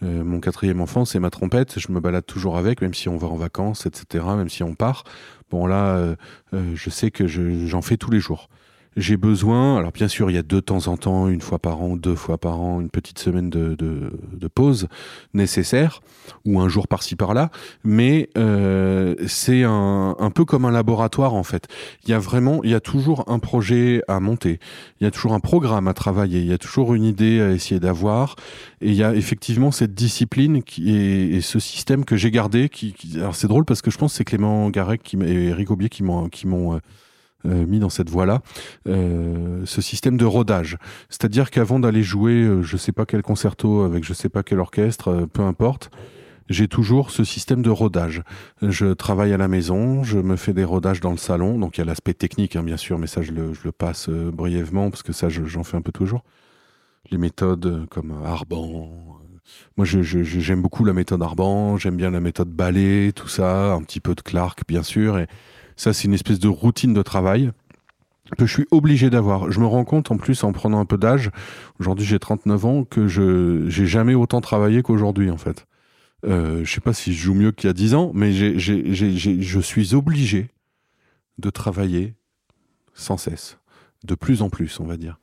euh, mon quatrième enfant, c'est ma trompette. Je me balade toujours avec, même si on va en vacances, etc., même si on part. Bon là, je sais que j'en fais tous les jours j'ai besoin, alors bien sûr, il y a de temps en temps, une fois par an, deux fois par an, une petite semaine de, de, de pause nécessaire, ou un jour par-ci par-là, mais euh, c'est un, un peu comme un laboratoire en fait. Il y a vraiment, il y a toujours un projet à monter, il y a toujours un programme à travailler, il y a toujours une idée à essayer d'avoir, et il y a effectivement cette discipline qui est, et ce système que j'ai gardé. Qui, qui alors c'est drôle parce que je pense que c'est Clément Garec qui, et Eric Aubier qui m'ont euh, mis dans cette voie-là, euh, ce système de rodage. C'est-à-dire qu'avant d'aller jouer, euh, je sais pas quel concerto avec je sais pas quel orchestre, peu importe, j'ai toujours ce système de rodage. Je travaille à la maison, je me fais des rodages dans le salon, donc il y a l'aspect technique, hein, bien sûr, mais ça je le, passe brièvement parce que ça j'en fais un peu toujours. Les méthodes comme Arban. Moi, j'aime beaucoup la méthode Arban, j'aime bien la méthode ballet, tout ça, un petit peu de Clark, bien sûr, et ça, c'est une espèce de routine de travail que je suis obligé d'avoir. Je me rends compte en plus en prenant un peu d'âge, aujourd'hui j'ai 39 ans, que je j'ai jamais autant travaillé qu'aujourd'hui en fait. Euh, je sais pas si je joue mieux qu'il y a 10 ans, mais j'ai, j'ai, je suis obligé de travailler sans cesse, de plus en plus, on va dire.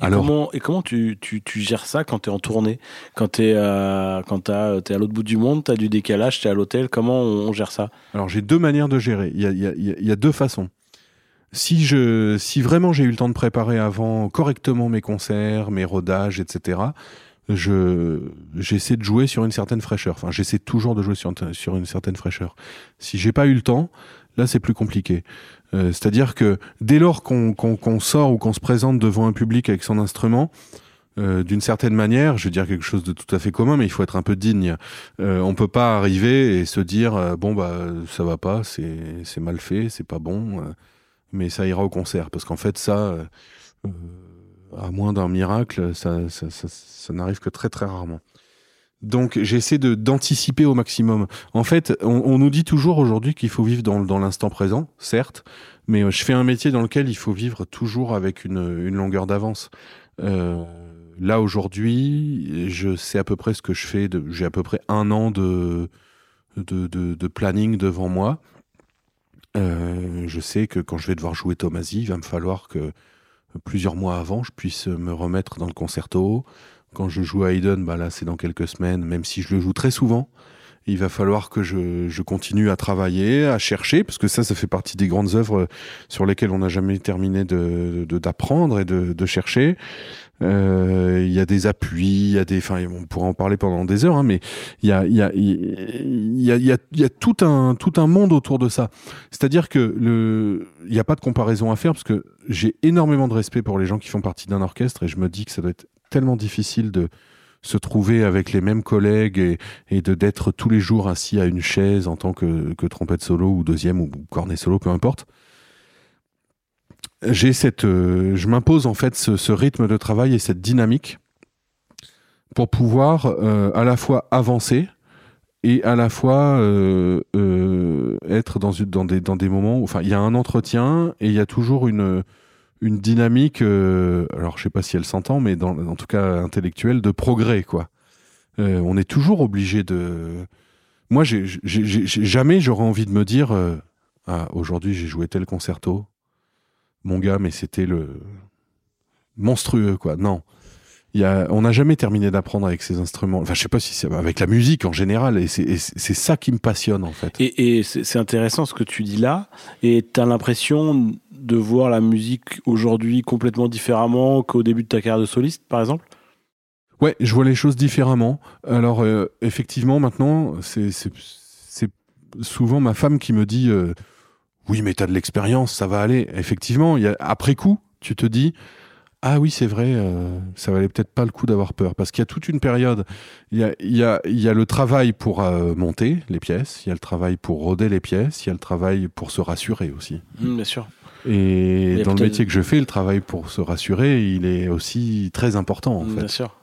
Et Alors, comment, et comment tu, tu, tu gères ça quand tu es en tournée? Quand tu es, euh, quand t'es à l'autre bout du monde, tu as du décalage, tu es à l'hôtel, comment on, on, gère ça? Alors j'ai deux manières de gérer. Il y a, y a, y a deux façons. Si, je, si vraiment j'ai eu le temps de préparer avant correctement mes concerts, mes rodages, etc., je, j'essaie de jouer sur une certaine fraîcheur. Enfin, j'essaie toujours de jouer sur, sur une certaine fraîcheur. Si j'ai pas eu le temps, là c'est plus compliqué. Euh, C'est-à-dire que dès lors qu'on qu qu sort ou qu'on se présente devant un public avec son instrument, euh, d'une certaine manière, je veux dire quelque chose de tout à fait commun, mais il faut être un peu digne. Euh, on peut pas arriver et se dire euh, bon bah ça va pas, c'est mal fait, c'est pas bon, mais ça ira au concert parce qu'en fait ça, à moins d'un miracle, ça n'arrive que très très rarement. Donc j'essaie d'anticiper au maximum. En fait, on, nous dit toujours aujourd'hui qu'il faut vivre dans, dans l'instant présent, certes, mais je fais un métier dans lequel il faut vivre toujours avec une, une longueur d'avance. Euh, là aujourd'hui, je sais à peu près ce que je fais. J'ai à peu près un an de, de planning devant moi. Euh, je sais que quand je vais devoir jouer Tomasi, il va me falloir que plusieurs mois avant, je puisse me remettre dans le concerto, quand je joue à Hayden, bah là c'est dans quelques semaines, même si je le joue très souvent. Il va falloir que je, je continue à travailler, à chercher, parce que ça, ça fait partie des grandes œuvres sur lesquelles on n'a jamais terminé d'apprendre de, de, et de, de chercher. il y a des appuis, il y a des, enfin, on pourra en parler pendant des heures, hein, mais il y a, il y a, il y a, y y a tout un, tout un monde autour de ça. C'est-à-dire que le, il n'y a pas de comparaison à faire parce que j'ai énormément de respect pour les gens qui font partie d'un orchestre et je me dis que ça doit être tellement difficile de se trouver avec les mêmes collègues et, de d'être tous les jours assis à une chaise en tant que, trompette solo ou deuxième ou cornet solo, peu importe. J'ai cette, euh, je m'impose en fait ce, rythme de travail et cette dynamique pour pouvoir euh, à la fois avancer et à la fois euh, être dans, dans, des, dans des moments où, il y a un entretien et il y a toujours une, une dynamique, euh, alors je sais pas si elle s'entend, mais dans, en tout cas intellectuelle, de progrès, quoi. Euh, on est toujours obligé de. Moi, jamais j'aurais envie de me dire euh, ah, aujourd'hui j'ai joué tel concerto, mon gars, mais c'était le monstrueux, quoi. Non. Y a, on n'a jamais terminé d'apprendre avec ces instruments. Enfin, je sais pas si c'est avec la musique en général, et c'est ça qui me passionne en fait. Et, et c'est intéressant ce que tu dis là. Et tu as l'impression de voir la musique aujourd'hui complètement différemment qu'au début de ta carrière de soliste, par exemple? Ouais, je vois les choses différemment. Alors, euh, effectivement, maintenant, c'est souvent ma femme qui me dit euh, Oui, mais tu as de l'expérience, ça va aller. Effectivement, y a, après coup, tu te dis ah oui, c'est vrai, euh, ça valait peut-être pas le coup d'avoir peur. Parce qu'il y a toute une période, il y a, y, a, y a, le travail pour monter les pièces, il y a le travail pour roder les pièces, il y a le travail pour se rassurer aussi. Mmh, bien sûr. Et dans le métier que je fais, le travail pour se rassurer, il est aussi très important en fait. Bien sûr.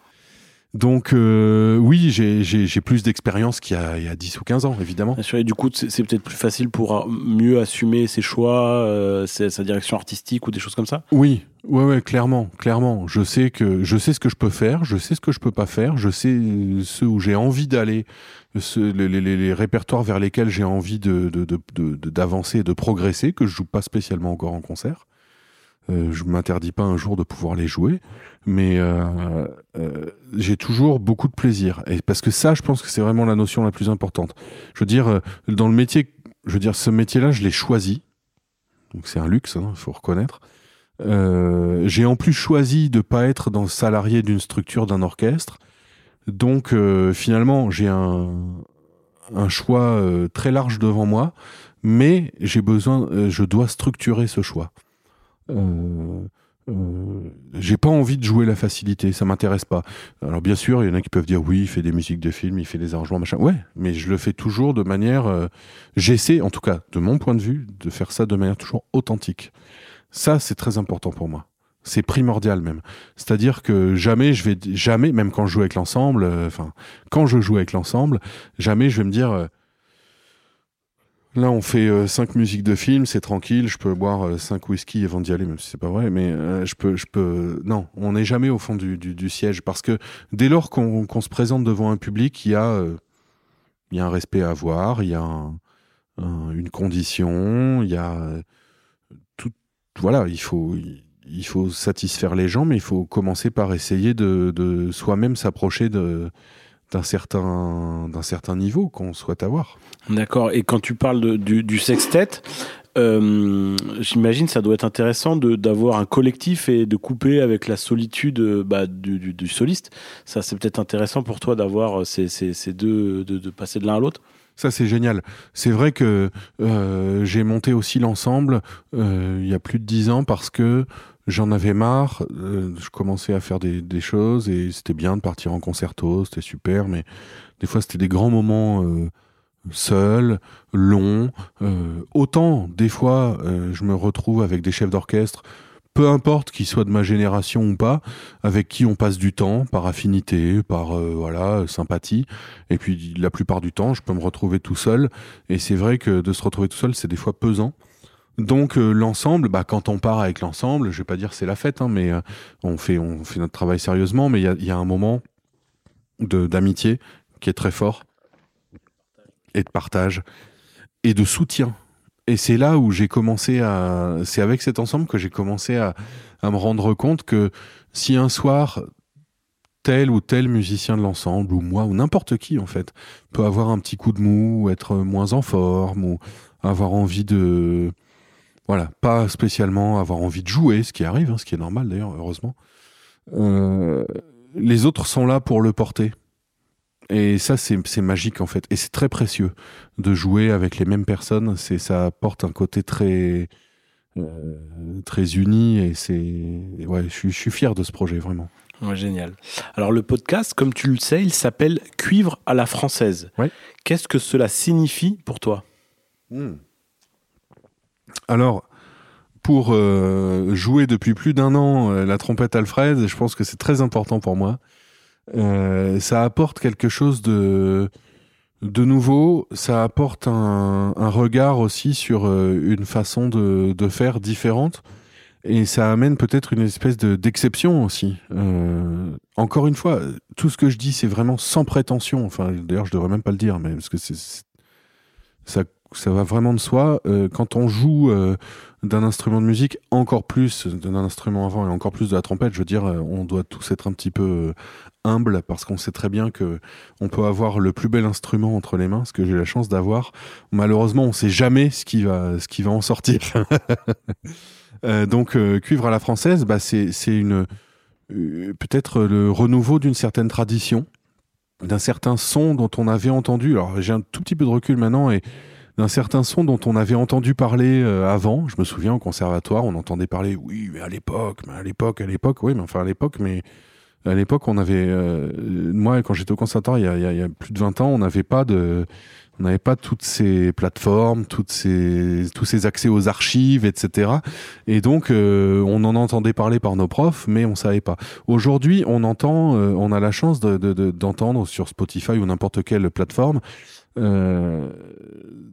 Donc euh, oui, j'ai plus d'expérience qu'il y, y, a 10 ou 15 ans, évidemment. Bien sûr, et du coup, c'est peut-être plus facile pour euh, mieux assumer ses choix, euh, sa direction artistique ou des choses comme ça? Oui, ouais, ouais, clairement, clairement. Je sais, que, je sais ce que je peux faire, je sais ce que je peux pas faire, je sais ce où j'ai envie d'aller, les, les, les, répertoires vers lesquels j'ai envie d'avancer de, de, de, de, progresser, que je joue pas spécialement encore en concert. Euh, je m'interdis pas un jour de pouvoir les jouer, mais euh, euh, j'ai toujours beaucoup de plaisir. Et parce que ça, je pense que c'est vraiment la notion la plus importante. Je veux dire, euh, dans le métier, je veux dire, ce métier-là, je l'ai choisi. Donc c'est un luxe, il hein, faut reconnaître. J'ai en plus choisi de pas être dans salarié d'une structure d'un orchestre. Donc finalement, j'ai un, un choix très large devant moi, mais j'ai besoin, je dois structurer ce choix. Euh, euh, j'ai pas envie de jouer la facilité, ça m'intéresse pas. Alors bien sûr, il y en a qui peuvent dire oui, il fait des musiques de films, il fait des arrangements, machin. Ouais, mais je le fais toujours de manière. Euh, j'essaie, en tout cas, de mon point de vue, de faire ça de manière toujours authentique. Ça, c'est très important pour moi. C'est primordial même. C'est-à-dire que jamais je vais, jamais, même quand je joue avec l'ensemble, enfin, quand je joue avec l'ensemble, jamais je vais me dire Là, on fait euh, cinq musiques de film, c'est tranquille. Je peux boire euh, cinq whisky avant d'y aller, même si c'est pas vrai. Mais euh, je peux, je peux. Non, on n'est jamais au fond du, siège parce que dès lors qu'on se présente devant un public, il y a, il y a un respect à avoir, il y a une condition, il y a tout. Voilà, il faut, il faut satisfaire les gens, mais il faut commencer par essayer de, de soi-même s'approcher de d'un certain, d'un certain niveau qu'on souhaite avoir. D'accord. Et quand tu parles du, du sextet, euh, j'imagine ça doit être intéressant d'avoir un collectif et de couper avec la solitude bah, du, du, soliste. Ça, c'est peut-être intéressant pour toi d'avoir ces, ces, ces, deux, de, de passer de l'un à l'autre. Ça, c'est génial. C'est vrai que euh, j'ai monté aussi l'ensemble euh, il y a plus de dix ans parce que j'en avais marre. Euh, je commençais à faire des, choses et c'était bien de partir en concerto, c'était super, mais des fois c'était des grands moments euh, seuls, longs. Euh, autant des fois je me retrouve avec des chefs d'orchestre, peu importe qu'ils soient de ma génération ou pas, avec qui on passe du temps par affinité, par voilà sympathie. Et puis la plupart du temps, je peux me retrouver tout seul. Et c'est vrai que de se retrouver tout seul, c'est des fois pesant. Donc euh, l'ensemble, bah, quand on part avec l'ensemble, je vais pas dire c'est la fête, hein, mais euh, on fait on fait notre travail sérieusement, mais il y a, un moment d'amitié qui est très fort et de partage et de soutien. Et c'est là où j'ai commencé à, c'est avec cet ensemble que j'ai commencé à, à me rendre compte que si un soir tel ou tel musicien de l'ensemble, ou moi, ou n'importe qui en fait, peut avoir un petit coup de mou, ou être moins en forme, ou avoir envie de, voilà, pas spécialement avoir envie de jouer, ce qui arrive, hein, ce qui est normal d'ailleurs, heureusement. les autres sont là pour le porter. Et ça, c'est magique en fait. Et c'est très précieux de jouer avec les mêmes personnes. C'est Ça apporte un côté très, très uni. Et c'est. Ouais, je suis, je suis fier de ce projet, vraiment. Ouais, génial. Alors le podcast, comme tu le sais, il s'appelle Cuivre à la française. Qu'est-ce que cela signifie pour toi? Hmm. Alors, pour euh, jouer depuis plus d'un an euh, la trompette Alfred, je pense que c'est très important pour moi. Euh, ça apporte quelque chose de, de nouveau, ça apporte un, regard aussi sur une façon de, de faire différente. Et ça amène peut-être une espèce de d'exception aussi. Encore une fois, tout ce que je dis, c'est vraiment sans prétention. Enfin, d'ailleurs, je devrais même pas le dire, mais parce que ça, ça va vraiment de soi. Euh, quand on joue euh, d'un instrument de musique, encore plus d'un instrument avant et encore plus de la trompette, je veux dire, on doit tous être un petit peu humble parce qu'on sait très bien que on peut avoir le plus bel instrument entre les mains, ce que j'ai la chance d'avoir. Malheureusement, on sait jamais ce qui va, ce qui va en sortir. Euh, donc euh, cuivre à la française, bah, c'est une euh, peut-être le renouveau d'une certaine tradition, d'un certain son dont on avait entendu. Alors j'ai un tout petit peu de recul maintenant et d'un certain son dont on avait entendu parler avant. Je me souviens au conservatoire, on entendait parler, oui, mais à l'époque, mais à l'époque, à l'époque, oui, mais enfin à l'époque, mais à l'époque, on avait, moi, quand j'étais au conservatoire, il y, a, plus de 20 ans, on n'avait pas de, on n'avait pas toutes ces plateformes, toutes ces, tous ces accès aux archives, etc. Et donc, euh, on en entendait parler par nos profs, mais on savait pas. Aujourd'hui, on entend, euh, on a la chance d'entendre de, sur Spotify ou n'importe quelle plateforme euh,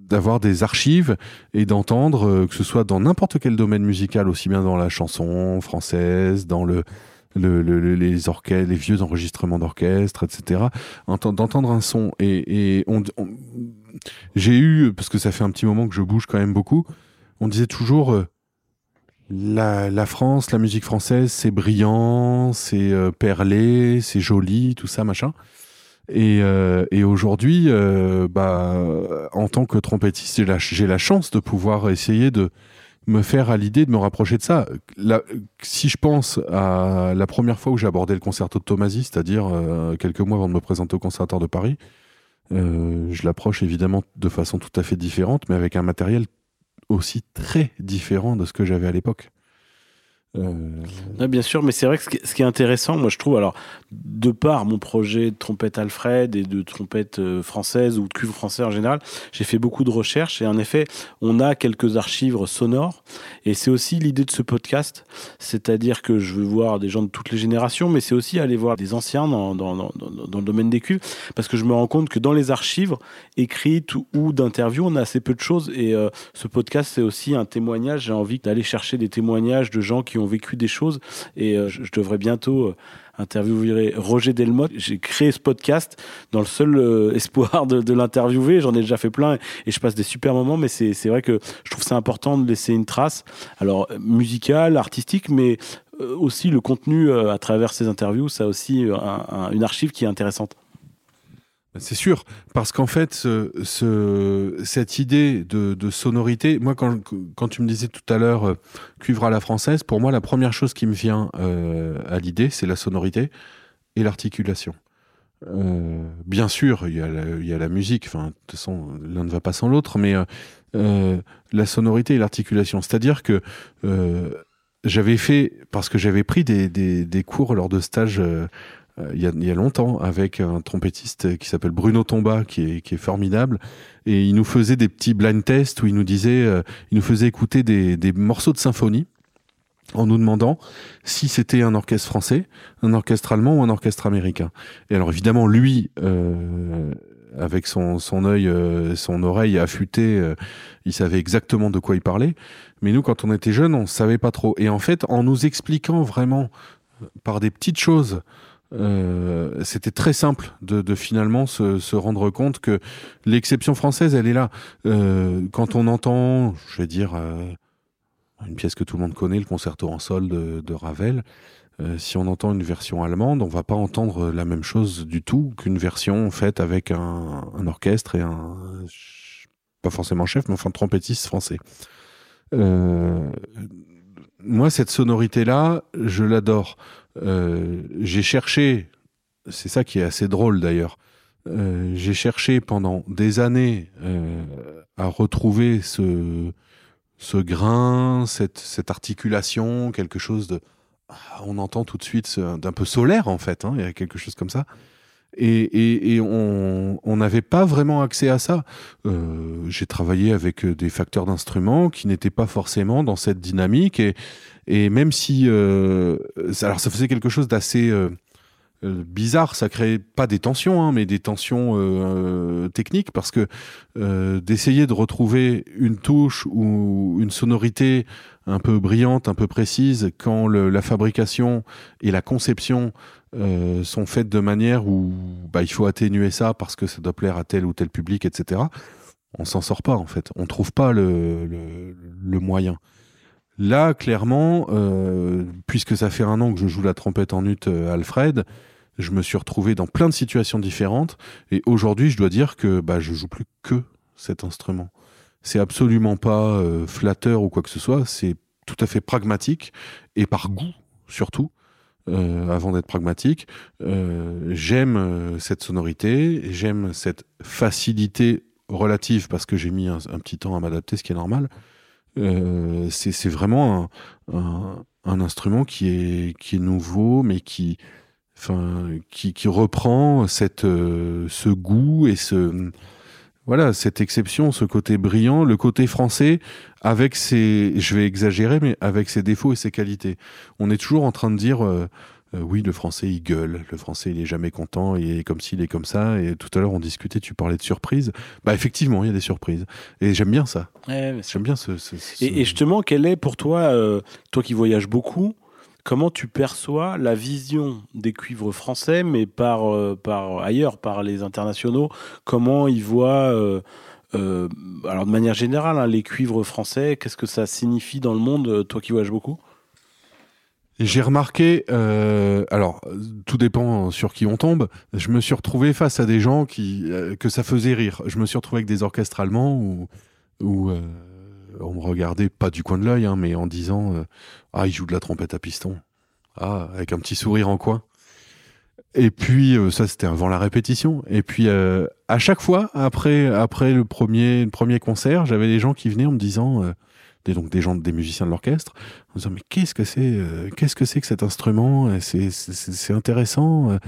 d'avoir des archives et d'entendre que ce soit dans n'importe quel domaine musical, aussi bien dans la chanson française, dans le les orchestres, les vieux enregistrements d'orchestre, etc. D'entendre un son et, j'ai eu parce que ça fait un petit moment que je bouge quand même beaucoup. On disait toujours euh, la, France, la musique française, c'est brillant, c'est euh, perlé, c'est joli, tout ça, machin. Et, euh, aujourd'hui, bah, en tant que trompettiste, j'ai la, chance de pouvoir essayer de, me faire à l'idée de me rapprocher de ça. si je pense à la première fois où j'ai abordé le concerto de Tomasi, c'est-à-dire euh, quelques mois avant de me présenter au Conservatoire de Paris, euh, je l'approche évidemment de façon tout à fait différente, mais avec un matériel aussi très différent de ce que j'avais à l'époque. Euh, bien sûr, mais c'est vrai que ce qui, est intéressant, moi je trouve, alors de par mon projet de trompette Alfred et de trompette euh, française ou de cuivre français en général, j'ai fait beaucoup de recherches et en effet, on a quelques archives sonores et c'est aussi l'idée de ce podcast, c'est-à-dire que je veux voir des gens de toutes les générations, mais c'est aussi aller voir des anciens dans, dans, dans, le domaine des cuivres parce que je me rends compte que dans les archives écrites ou d'interviews, on a assez peu de choses et euh, ce podcast c'est aussi un témoignage. J'ai envie d'aller chercher des témoignages de gens qui ont vécu des choses et euh, je, devrais bientôt euh, interviewer Roger Delmotte. J'ai créé ce podcast dans le seul euh, espoir de, l'interviewer. J'en ai déjà fait plein et, je passe des super moments, mais c'est vrai que je trouve ça important de laisser une trace, alors musicale, artistique, mais aussi le contenu à travers ces interviews, ça a aussi une archive qui est intéressante. C'est sûr, parce qu'en fait, ce, cette idée de, sonorité, moi, quand, tu me disais tout à l'heure euh, cuivre à la française, pour moi, la première chose qui me vient euh, à l'idée, c'est la sonorité et l'articulation. Euh, bien sûr, il y, a la, musique, de toute façon, l'un ne va pas sans l'autre, mais la sonorité et l'articulation. C'est-à-dire que j'avais fait, parce que j'avais pris des, cours lors de stages euh, il y, a, longtemps avec un trompettiste qui s'appelle Bruno Tomba, qui est, qui est, formidable. Et il nous faisait des petits blind tests où il nous disait, euh, il nous faisait écouter des, des, morceaux de symphonie en nous demandant si c'était un orchestre français, un orchestre allemand ou un orchestre américain. Et alors évidemment, lui, euh, avec son, son œil, euh, son oreille affûtée, il savait exactement de quoi il parlait. Mais nous, quand on était jeunes, on savait pas trop. Et en fait, en nous expliquant vraiment par des petites choses euh, c'était très simple de, finalement se, rendre compte que l'exception française, elle est là. Euh, quand on entend, je vais dire, euh, une pièce que tout le monde connaît, le concerto en sol de, Ravel, si on entend une version allemande, on va pas entendre la même chose du tout qu'une version faite avec un, orchestre et un, pas forcément chef, mais enfin trompettiste français. moi, cette sonorité-là, je l'adore. J'ai cherché, c'est ça qui est assez drôle d'ailleurs, j'ai cherché pendant des années à retrouver ce, grain, cette, cette articulation, quelque chose de... Ah, on entend tout de suite d'un peu solaire en fait, hein, il y a quelque chose comme ça. Et, et, on n'avait pas vraiment accès à ça. Euh, j'ai travaillé avec des facteurs d'instruments qui n'étaient pas forcément dans cette dynamique. Et, et même si... Euh, alors ça faisait quelque chose d'assez... Euh, euh, bizarre, ça crée pas des tensions, hein, mais des tensions euh, techniques, parce que euh, d'essayer de retrouver une touche ou une sonorité un peu brillante, un peu précise, quand la fabrication et la conception sont faites de manière où bah, il faut atténuer ça parce que ça doit plaire à tel ou tel public, etc. On s'en sort pas en fait, on trouve pas le, le moyen. Là, clairement, euh, puisque ça fait un an que je joue la trompette en ut euh, Alfred, je me suis retrouvé dans plein de situations différentes. Et aujourd'hui, je dois dire que bah, je joue plus que cet instrument. C'est absolument pas euh, flatteur ou quoi que ce soit. C'est tout à fait pragmatique et par goût surtout. Avant d'être pragmatique, j'aime cette sonorité, j'aime cette facilité relative parce que j'ai mis un, petit temps à m'adapter, ce qui est normal. Euh, c'est vraiment un, instrument qui est, qui est nouveau, mais qui, enfin, qui, reprend cette, euh, ce goût et ce, voilà, cette exception, ce côté brillant, le côté français avec ses, je vais exagérer, mais avec ses défauts et ses qualités. On est toujours en train de dire, euh, euh, oui, le français, il gueule. Le français, il est jamais content. Il est comme s'il est comme ça. Et tout à l'heure, on discutait, tu parlais de surprises. Bah, effectivement, il y a des surprises. Et j'aime bien ça. j'aime bien ce. Et, justement, quel est pour toi, euh, toi qui voyages beaucoup, comment tu perçois la vision des cuivres français, mais par, euh, ailleurs, par les internationaux Comment ils voient. alors de manière générale, hein, les cuivres français, qu'est-ce que ça signifie dans le monde, toi qui voyages beaucoup? J'ai remarqué, euh, alors tout dépend sur qui on tombe. Je me suis retrouvé face à des gens qui euh, que ça faisait rire. Je me suis retrouvé avec des orchestres allemands euh, on me regardait pas du coin de l'œil, hein, mais en disant euh, ah il joue de la trompette à piston, ah avec un petit sourire en coin. Et puis euh, ça c'était avant la répétition. Et puis à chaque fois après après le premier le premier concert, j'avais des gens qui venaient en me disant des, donc des gens, des musiciens de l'orchestre, en disant mais qu'est-ce que c'est, euh, qu'est-ce que c'est que cet instrument C'est intéressant, euh,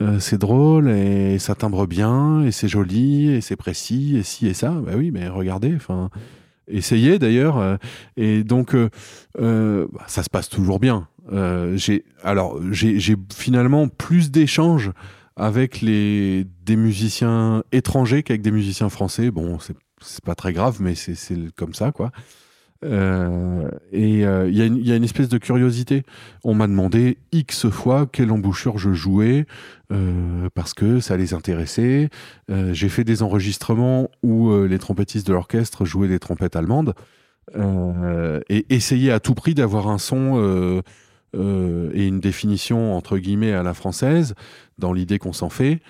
euh, c'est drôle et ça timbre bien et c'est joli et c'est précis et si et ça. Bah oui, mais regardez, enfin. Essayez d'ailleurs, et donc bah, ça se passe toujours bien. j'ai alors j'ai finalement plus d'échanges avec les des musiciens étrangers qu'avec des musiciens français. Bon, c'est pas très grave, mais c'est comme ça, quoi. Euh, et il euh, y, y, a une espèce de curiosité. On m'a demandé X fois quelle embouchure je jouais euh, parce que ça les intéressait. J'ai fait des enregistrements où les trompettistes de l'orchestre jouaient des trompettes allemandes et essayaient à tout prix d'avoir un son et une définition entre guillemets à la française dans l'idée qu'on s'en fait.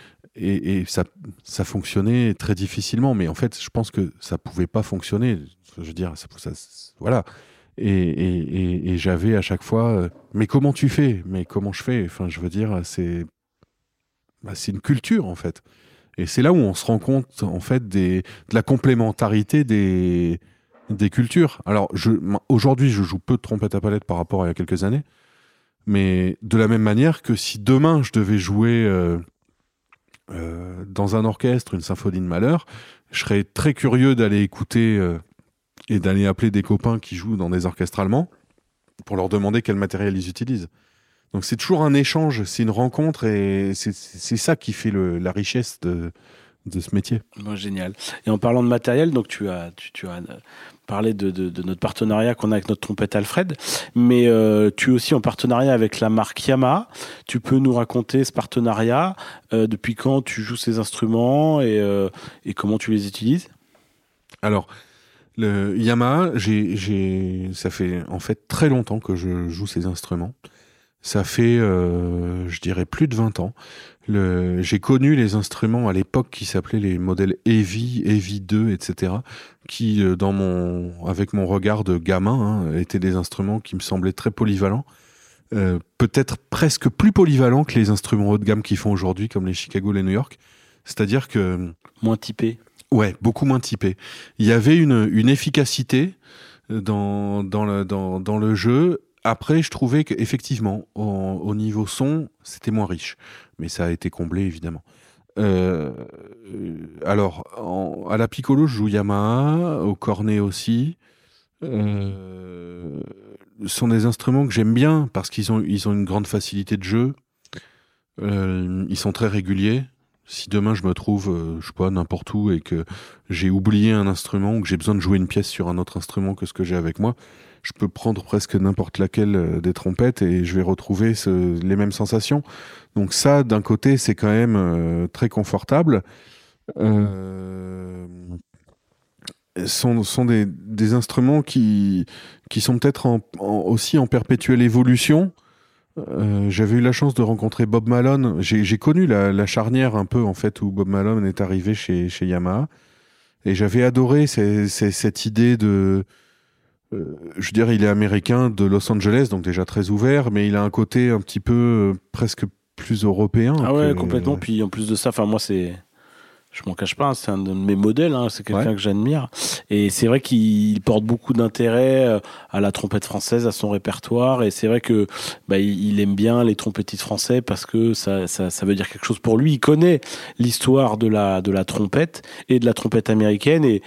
Et, ça, ça fonctionnait très difficilement, mais en fait, je pense que ça pouvait pas fonctionner je veux dire, voilà. Et, et, et j'avais à chaque fois, euh, mais comment tu fais? Mais comment je fais? Enfin, je veux dire, c'est bah, c'est une culture en fait. Et c'est là où on se rend compte en fait des, de la complémentarité des, des cultures. Alors aujourd'hui, je joue peu de trompette à palette par rapport à il y a quelques années, mais de la même manière que si demain je devais jouer euh, euh, dans un orchestre une symphonie de malheur, je serais très curieux d'aller écouter euh, et d'aller appeler des copains qui jouent dans des orchestres allemands pour leur demander quel matériel ils utilisent. Donc c'est toujours un échange, c'est une rencontre et c'est ça qui fait la richesse de, ce métier. Génial. Et en parlant de matériel, donc tu as, tu as parlé de, notre partenariat qu'on a avec notre trompette Alfred, mais euh, tu es aussi en partenariat avec la marque Yamaha. Tu peux nous raconter ce partenariat, euh, depuis quand tu joues ces instruments et, euh, comment tu les utilises? Alors, le Yamaha, j'ai, ça fait en fait très longtemps que je joue ces instruments. Ça fait, euh, je dirais, plus de 20 ans. Le, j'ai connu les instruments à l'époque qui s'appelaient les modèles Heavy, Heavy 2, etc. Qui, euh, dans mon, avec mon regard de gamin, hein, étaient des instruments qui me semblaient très polyvalents. peut-être presque plus polyvalent que les instruments haut de gamme qu'ils font aujourd'hui, comme les Chicago, les New York. C'est-à-dire que moins typé. Ouais, beaucoup moins typé. Il y avait une, une efficacité dans, dans, le, dans, dans le jeu. Après, je trouvais qu'effectivement, au niveau son, c'était moins riche. Mais ça a été comblé, évidemment. Euh, alors, à la Piccolo, je joue Yamaha, au cornet aussi. Euh, ce sont des instruments que j'aime bien parce qu'ils ont, ils ont une grande facilité de jeu. Euh, ils sont très réguliers si demain je me trouve, je sais pas, n'importe où et que j'ai oublié un instrument ou que j'ai besoin de jouer une pièce sur un autre instrument que ce que j'ai avec moi, je peux prendre presque n'importe laquelle euh, des trompettes et je vais retrouver les mêmes sensations. Donc ça, d'un côté, c'est quand même euh, très confortable. sont, sont des, instruments qui, qui sont peut-être aussi en perpétuelle évolution. Euh, j'avais eu la chance de rencontrer Bob Malone. J'ai connu la, charnière un peu en fait où Bob Malone est arrivé chez, chez Yamaha. Et j'avais adoré cette idée de... Euh, je veux dire, il est américain de Los Angeles, donc déjà très ouvert, mais il a un côté un petit peu euh, presque plus européen. Ah ouais, complètement. Puis en plus de ça, enfin moi c'est je m'en cache pas, hein, c'est un de mes modèles, hein, c'est quelqu'un que j'admire. Et c'est vrai qu'il porte beaucoup d'intérêt euh, à la trompette française, à son répertoire. Et c'est vrai que bah, il, aime bien les trompettistes français parce que ça, ça, ça, veut dire quelque chose pour lui. Il connaît l'histoire de la, de la trompette et de la trompette américaine. Et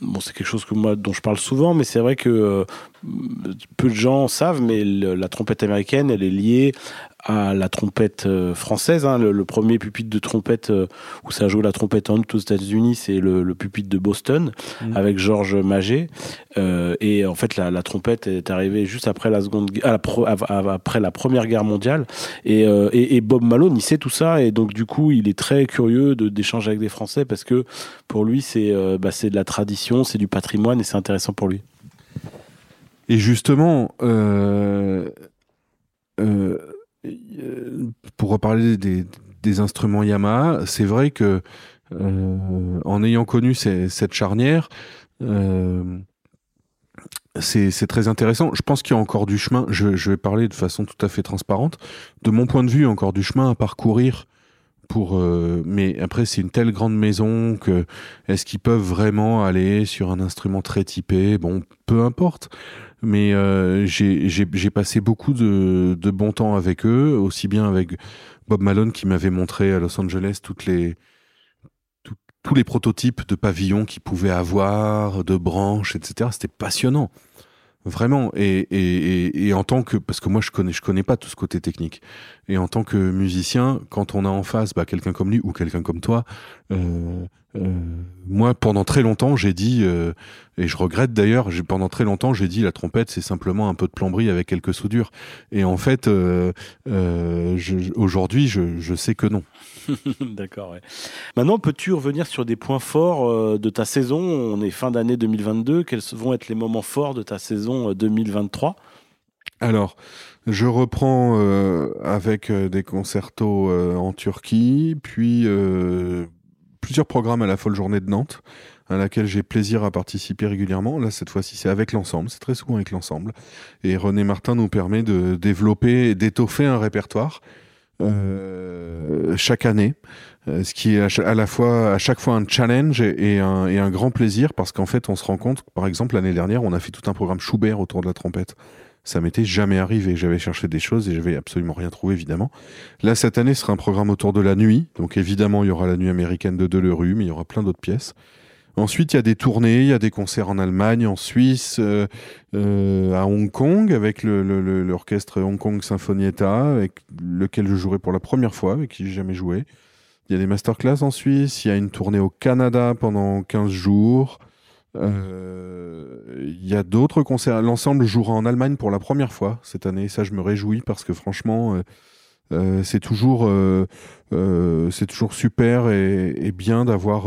bon, c'est quelque chose que moi, dont je parle souvent, mais c'est vrai que euh, peu de gens savent, mais la trompette américaine, elle est liée à la trompette euh, française. Hein. Le, premier pupitre de trompette euh, où ça joue la trompette en août aux États-Unis, c'est le, pupitre de Boston mmh. avec Georges Maget. Euh, et en fait, la, trompette est arrivée juste après la seconde, après la première guerre mondiale. Et, et, Bob Malone, il sait tout ça et donc du coup, il est très curieux d'échanger avec des Français parce que pour lui, c'est bah, c'est de la tradition, c'est du patrimoine et c'est intéressant pour lui. Et justement. Euh, euh, pour reparler des, instruments Yamaha, c'est vrai que euh, en ayant connu cette charnière, euh, c'est très intéressant. Je pense qu'il y a encore du chemin. Je, vais parler de façon tout à fait transparente. De mon point de vue, encore du chemin à parcourir. Pour, mais après, c'est une telle grande maison que est-ce qu'ils peuvent vraiment aller sur un instrument très typé? Bon, peu importe mais euh, j'ai passé beaucoup de, de, bon temps avec eux, aussi bien avec Bob Malone qui m'avait montré à Los Angeles toutes les, tous les prototypes de pavillons qu'ils pouvaient avoir, de branches, etc. C'était passionnant. Vraiment. Et, et, en tant que, parce que moi je connais, je connais pas tout ce côté technique. Et en tant que musicien, quand on a en face bah, quelqu'un comme lui ou quelqu'un comme toi, euh, moi, pendant très longtemps, j'ai dit, euh, et je regrette d'ailleurs, pendant très longtemps, j'ai dit la trompette, c'est simplement un peu de plomberie avec quelques soudures. Et en fait, euh, aujourd'hui, je, sais que non. D'accord. Ouais. Maintenant, peux-tu revenir sur des points forts de ta saison? On est fin d'année 2022. Quels vont être les moments forts de ta saison 2023 Alors, je reprends avec des concertos en Turquie, puis plusieurs programmes à la folle journée de Nantes, à laquelle j'ai plaisir à participer régulièrement. Là, cette fois-ci, c'est avec l'ensemble, c'est très souvent avec l'ensemble. Et René Martin nous permet de développer d'étoffer un répertoire euh, chaque année, euh, ce qui est à la fois chaque fois un challenge et, un, et un, grand plaisir parce qu'en fait, on se rend compte, par exemple, l'année dernière, on a fait tout un programme Schubert autour de la trompette. Ça m'était jamais arrivé. J'avais cherché des choses et j'avais absolument rien trouvé, évidemment. Là, cette année, ce sera un programme autour de la nuit. Donc, évidemment, il y aura la nuit américaine de Delerue, mais il y aura plein d'autres pièces. Ensuite, il y a des tournées, il y a des concerts en Allemagne, en Suisse, euh, euh, à Hong Kong, avec l'orchestre Hong Kong Sinfonietta, avec lequel je jouerai pour la première fois, avec qui j'ai jamais joué. Il y a des masterclass en Suisse, il y a une tournée au Canada pendant 15 jours. Euh, il y a d'autres concerts. L'ensemble jouera en Allemagne pour la première fois cette année. Ça, je me réjouis parce que franchement, euh, euh, c'est toujours, toujours super et, bien d'avoir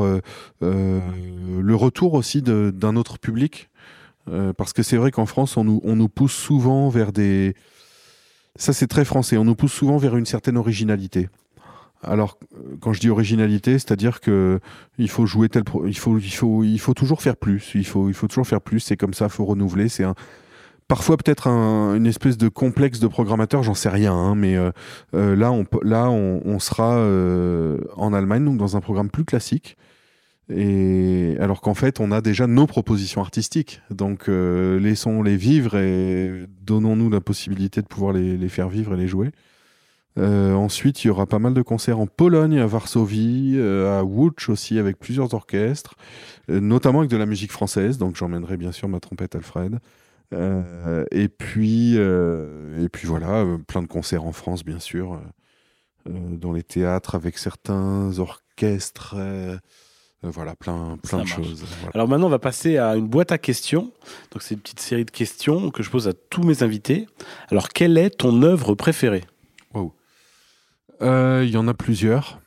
le retour aussi d'un autre public. parce que c'est vrai qu'en France, on nous pousse souvent vers des. Ça, c'est très français. On nous pousse souvent vers une certaine originalité. Alors, quand je dis originalité, c'est-à-dire que il faut jouer tel, il faut, il faut, il faut toujours faire plus. Il faut, il faut toujours faire plus. C'est comme ça, faut renouveler. C'est parfois peut-être une espèce de complexe de programmateur, j'en sais rien, hein, mais là, on, là on, sera en Allemagne, donc dans un programme plus classique. Et alors qu'en fait, on a déjà nos propositions artistiques. Donc, laissons-les vivre et donnons-nous la possibilité de pouvoir les, faire vivre et les jouer. Euh, ensuite, il y aura pas mal de concerts en Pologne, à Varsovie, euh, à Łódź aussi, avec plusieurs orchestres, euh, notamment avec de la musique française. Donc, j'emmènerai bien sûr ma trompette Alfred. et puis, et puis voilà, plein de concerts en France, bien sûr, dans les théâtres avec certains orchestres. Voilà, plein, plein de choses. Alors maintenant, on va passer à une boîte à questions. Donc, c'est une petite série de questions que je pose à tous mes invités. Alors, quelle est ton œuvre préférée? Il y en a plusieurs.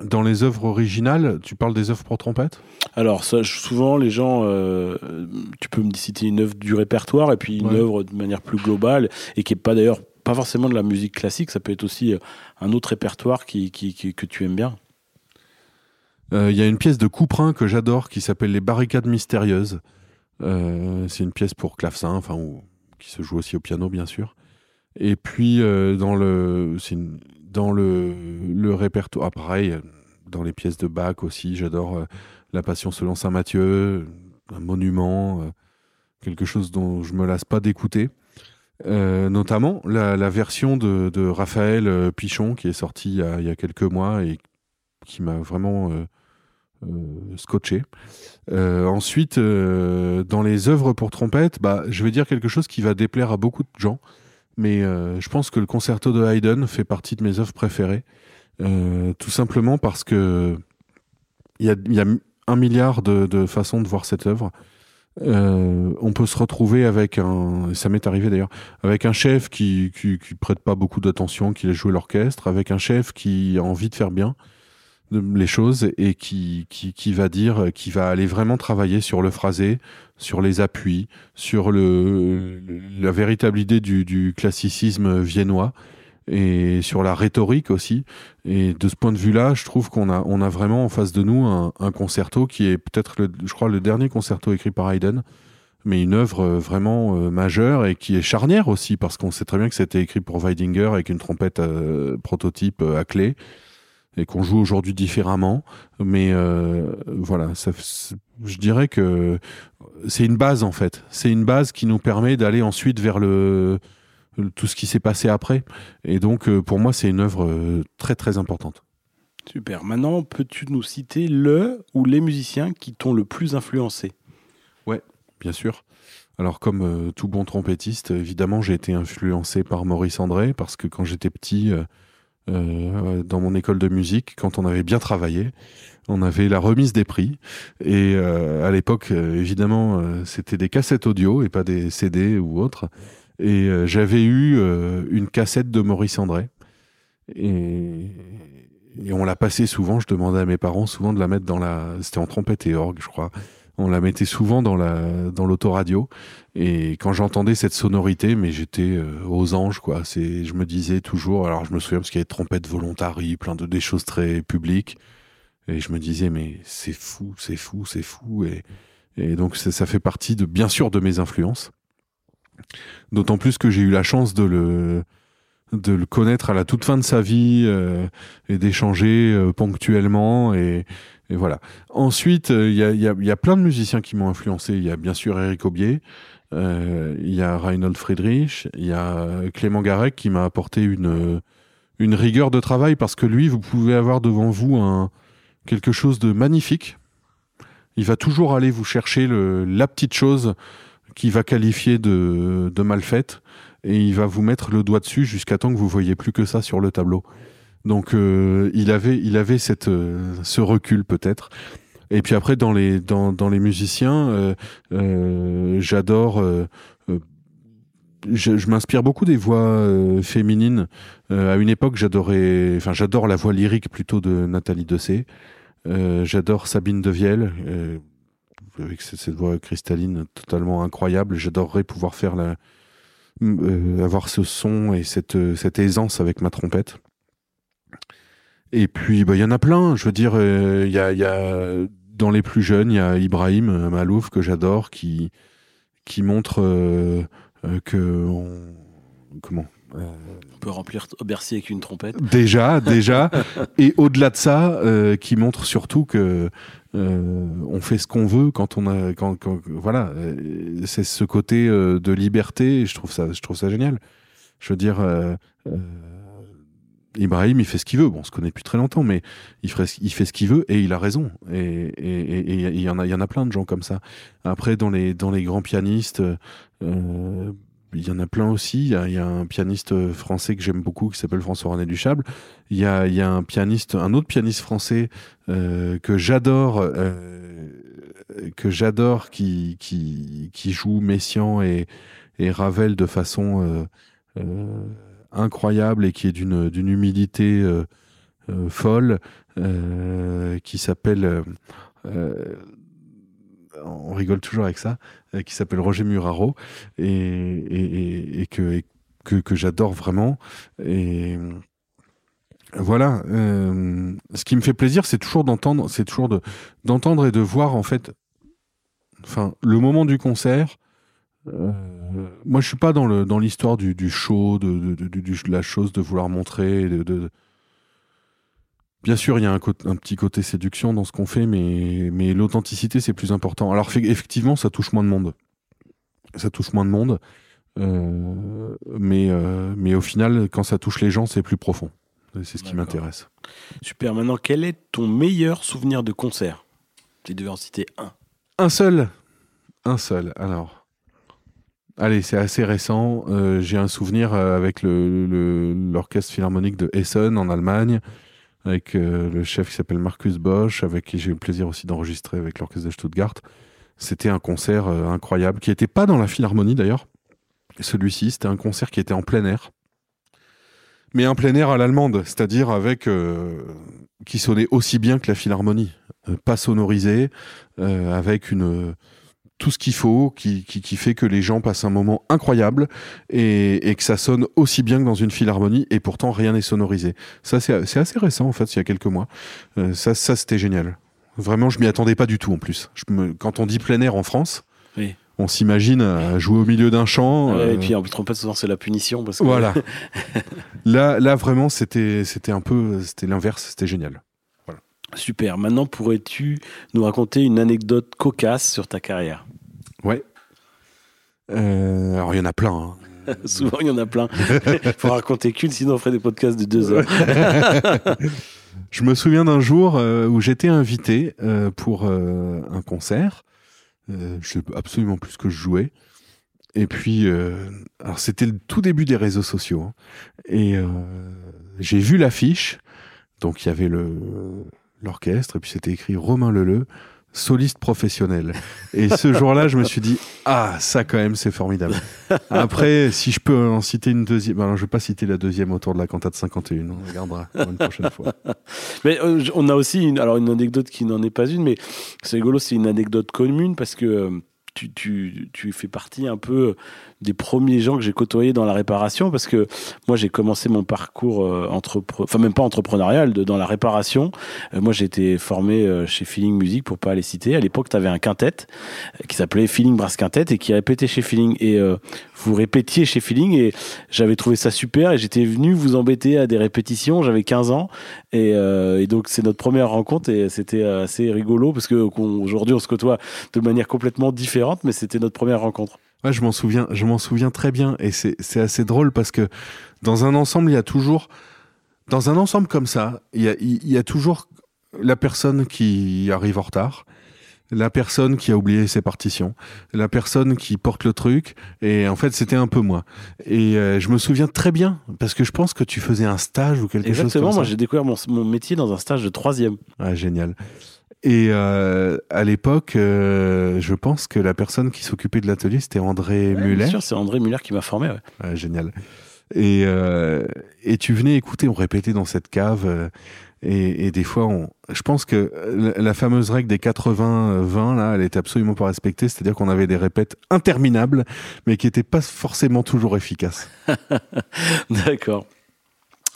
Dans les œuvres originales, tu parles des œuvres pour trompette? Alors, ça, souvent, les gens, euh, tu peux me citer une œuvre du répertoire et puis une œuvre de manière plus globale et qui n'est pas d'ailleurs pas forcément de la musique classique, ça peut être aussi euh, un autre répertoire qui, que tu aimes bien. Il y a une pièce de Couperin que j'adore qui s'appelle Les Barricades Mystérieuses. c'est une pièce pour clavecin, enfin, qui se joue aussi au piano, bien sûr. Et puis, euh, dans, le, répertoire, ah, pareil, dans les pièces de Bach aussi, j'adore euh, La Passion selon Saint Matthieu, un monument, euh, quelque chose dont je me lasse pas d'écouter. notamment la, version de, Raphaël Pichon qui est sortie il y, a, il y a quelques mois et qui m'a vraiment scotché. ensuite, dans les œuvres pour trompette, bah, je vais dire quelque chose qui va déplaire à beaucoup de gens mais euh, je pense que le concerto de Haydn fait partie de mes œuvres préférées, euh, tout simplement parce que il y a, un milliard de, façons de voir cette œuvre. Euh, on peut se retrouver avec un, ça m'est arrivé d'ailleurs, avec un chef qui, qui, qui prête pas beaucoup d'attention, qui laisse jouer l'orchestre, avec un chef qui a envie de faire bien, les choses et qui, qui, qui, va dire, qui va aller vraiment travailler sur le phrasé, sur les appuis, sur le, la véritable idée du, du, classicisme viennois et sur la rhétorique aussi. Et de ce point de vue-là, je trouve qu'on a, on a vraiment en face de nous un, un concerto qui est peut-être, je crois, le dernier concerto écrit par Haydn, mais une œuvre vraiment euh, majeure et qui est charnière aussi parce qu'on sait très bien que c'était écrit pour Weidinger avec une trompette euh, prototype euh, à clé et qu'on joue aujourd'hui différemment. Mais euh, voilà, ça, je dirais que c'est une base en fait. C'est une base qui nous permet d'aller ensuite vers le tout ce qui s'est passé après. Et donc euh, pour moi, c'est une œuvre euh, très très importante. Super. Maintenant, peux-tu nous citer le ou les musiciens qui t'ont le plus influencé? Ouais, bien sûr. Alors comme tout bon trompettiste, évidemment, j'ai été influencé par Maurice André parce que quand j'étais petit, euh, dans mon école de musique quand on avait bien travaillé. On avait la remise des prix et euh, à l'époque, euh, évidemment, c'était des cassettes audio et pas des CD ou autres. Et j'avais eu une cassette de Maurice André et, et on l'a passée souvent. Je demandais à mes parents souvent de la mettre dans la. C'était en trompette et orgue, je crois on la mettait souvent dans la dans l'autoradio et quand j'entendais cette sonorité mais j'étais euh, aux anges quoi. C'est je me disais toujours alors je me souviens parce qu'il y avait trompette volontari plein de des choses très publiques. Et je me disais mais c'est fou c'est fou c'est fou. Et et donc ça fait partie de bien sûr de mes influences. D'autant plus que j'ai eu la chance de le de le connaître à la toute fin de sa vie euh, et d'échanger euh, ponctuellement. Et, et voilà. Ensuite, il y, a, y, y, a, plein de musiciens qui m'ont influencé. Il y a bien sûr Eric Aubier, il y a Reinhold Friedrich, il y a Clément Garec qui m'a apporté une, une rigueur de travail parce que lui, vous pouvez avoir devant vous quelque chose de magnifique. Il va toujours aller vous chercher la petite chose qui va qualifier de, mal faite et il va vous mettre le doigt dessus jusqu'à temps que vous voyez plus que ça sur le tableau. Donc euh, il avait, il avait cette, euh, ce recul peut-être. Et puis après dans les dans, dans les musiciens, euh, euh j'adore. je, je m'inspire beaucoup des voix féminines. à une époque, j'adorais, enfin j'adore la voix lyrique plutôt de Nathalie Dessay. j'adore Sabine Devielle avec cette, voix cristalline totalement incroyable. J'adorerais pouvoir faire la, avoir ce son et cette, cette aisance avec ma trompette. Et puis, bah, il y en a plein. Je veux dire, euh, il y, a, y, a, dans les plus jeunes, il y a Ibrahim Malouf que j'adore, qui, qui montre euh, euh, que on- comment euh, On peut remplir Bercy avec une trompette. déjà déjà et au-delà de ça euh, qui montre surtout que euh, on fait ce qu'on veut quand on a quand, quand- voilà euh, c'est ce côté euh, de liberté et je trouve ça je trouve ça génial je veux dire euh, euh, Ibrahim il fait ce qu'il veut bon on se connaît depuis très longtemps mais il fait, ce qu'il veut et il a raison et il y en a y en a plein de gens comme ça après dans les dans les grands pianistes euh, il y en a plein aussi. Il y a, un pianiste français que j'aime beaucoup qui s'appelle François-René Duchable. Il y a, y a un pianiste, un autre pianiste français euh, que j'adore, euh, que j'adore, qui, qui, qui joue Messiaen et, et Ravel de façon incroyable et qui est d'une humilité euh, euh, folle, euh, qui s'appelle. on rigole toujours avec ça, qui s'appelle Roger Muraro et, que, que, j'adore vraiment. Et voilà. ce qui me fait plaisir, c'est toujours d'entendre, c'est toujours de, d'entendre et de voir en fait, enfin, le moment du concert. Euh, moi, je suis pas dans le dans l'histoire du, du show, de, de, de- du- de la chose, de vouloir montrer, de, Bien sûr, il y a un, petit côté séduction dans ce qu'on fait, mais, mais l'authenticité, c'est plus important. Alors, effectivement, ça touche moins de monde. Ça touche moins de monde. euh, mais, euh, mais au final, quand ça touche les gens, c'est plus profond. C'est ce qui m'intéresse. Super. Maintenant, quel est ton meilleur souvenir de concert? Tu devais en citer un. Un seul Un seul, alors. Allez, c'est assez récent. Euh, J'ai un souvenir euh, avec l'Orchestre Philharmonique de Essen en Allemagne, avec euh, le chef qui s'appelle Marcus Bosch, avec qui j'ai eu le plaisir aussi d'enregistrer avec l'Orchestre de Stuttgart. C'était un concert incroyable, qui n'était pas dans la Philharmonie d'ailleurs. Celui-ci, c'était un concert qui était en plein air. Mais un plein air à l'allemande, c'est-à-dire avec qui sonnait aussi bien que la Philharmonie, pas sonorisé, avec une tout ce qu'il faut, qui, qui, qui fait que les gens passent un moment incroyable et, et que ça sonne aussi bien que dans une philharmonie et pourtant rien n'est sonorisé. Ça, c'est assez récent en fait, il y a quelques mois. Euh, ça, ça c'était génial. Vraiment, je m'y attendais pas du tout en plus. Je me- quand on dit plein air en France, Oui. on s'imagine euh, jouer au milieu d'un champ. Ouais, euh, Et puis en trompette, souvent, c'est la punition. Parce que... voilà. là, là vraiment, c'était c'était un peu, c'était l'inverse, c'était génial. Super. Maintenant, pourrais-tu nous raconter une anecdote cocasse sur ta carrière? Ouais. Euh, alors il y en a plein. hein. Souvent, il y en a plein. Il faut raconter qu'une, sinon on ferait des podcasts de deux heures. Je me souviens d'un jour euh, où j'étais invité euh, pour un concert. Je sais absolument plus ce que je jouais. Et puis, alors c'était le tout début des réseaux sociaux. hein. Et j'ai vu l'affiche. Donc il y avait le l'orchestre et puis c'était écrit Romain Leleu, soliste professionnel. Et ce jour-là, je me suis dit ah ça quand même c'est formidable. Après, si je peux en citer une deuxième, alors je vais pas citer la deuxième autour de la cantate 51. On regardera une prochaine fois. Mais euh, on a aussi une, alors une anecdote qui n'en est pas une, mais c'est rigolo, c'est une anecdote commune parce que euh, tu, tu, tu fais partie un peu des premiers gens que j'ai côtoyés dans la réparation parce que moi j'ai commencé mon parcours euh, entrepre- enfin même pas entrepreneurial dans la réparation. Euh, moi j'ai été formé euh, chez Feeling Music pour pas les citer. À l'époque tu avais un quintet euh, qui s'appelait Feeling Brass Quintet et qui répétait chez Feeling et euh, vous répétiez chez Feeling et j'avais trouvé ça super et j'étais venu vous embêter à des répétitions. J'avais 15 ans et, euh, donc c'est notre première rencontre et c'était euh, assez rigolo parce que aujourd'hui on se côtoie de manière complètement différente, mais c'était notre première rencontre. Ouais, je m'en souviens, je m'en souviens très bien, et c'est c'est assez drôle parce que dans un ensemble, il y a toujours, dans un ensemble comme ça, il y a, il y a toujours la personne qui arrive en retard, la personne qui a oublié ses partitions, la personne qui porte le truc, et en fait, c'était un peu moi. Et euh, je me souviens très bien parce que je pense que tu faisais un stage ou quelque chose Exactement, comme moi ça. j'ai découvert mon, mon métier dans un stage de troisième. Ah, génial. Et euh, à l'époque, euh, je pense que la personne qui s'occupait de l'atelier, c'était André Ouais, Muller. bien sûr, c'est André Muller qui m'a formé. ouais. Ouais, génial. Et, euh, et tu venais écouter, on répétait dans cette cave. euh, et, et des fois, on, je pense que la, la fameuse règle des 80-20, là, elle était absolument pas respectée. C'est-à-dire qu'on avait des répètes interminables, mais qui n'étaient pas forcément toujours efficaces. D'accord.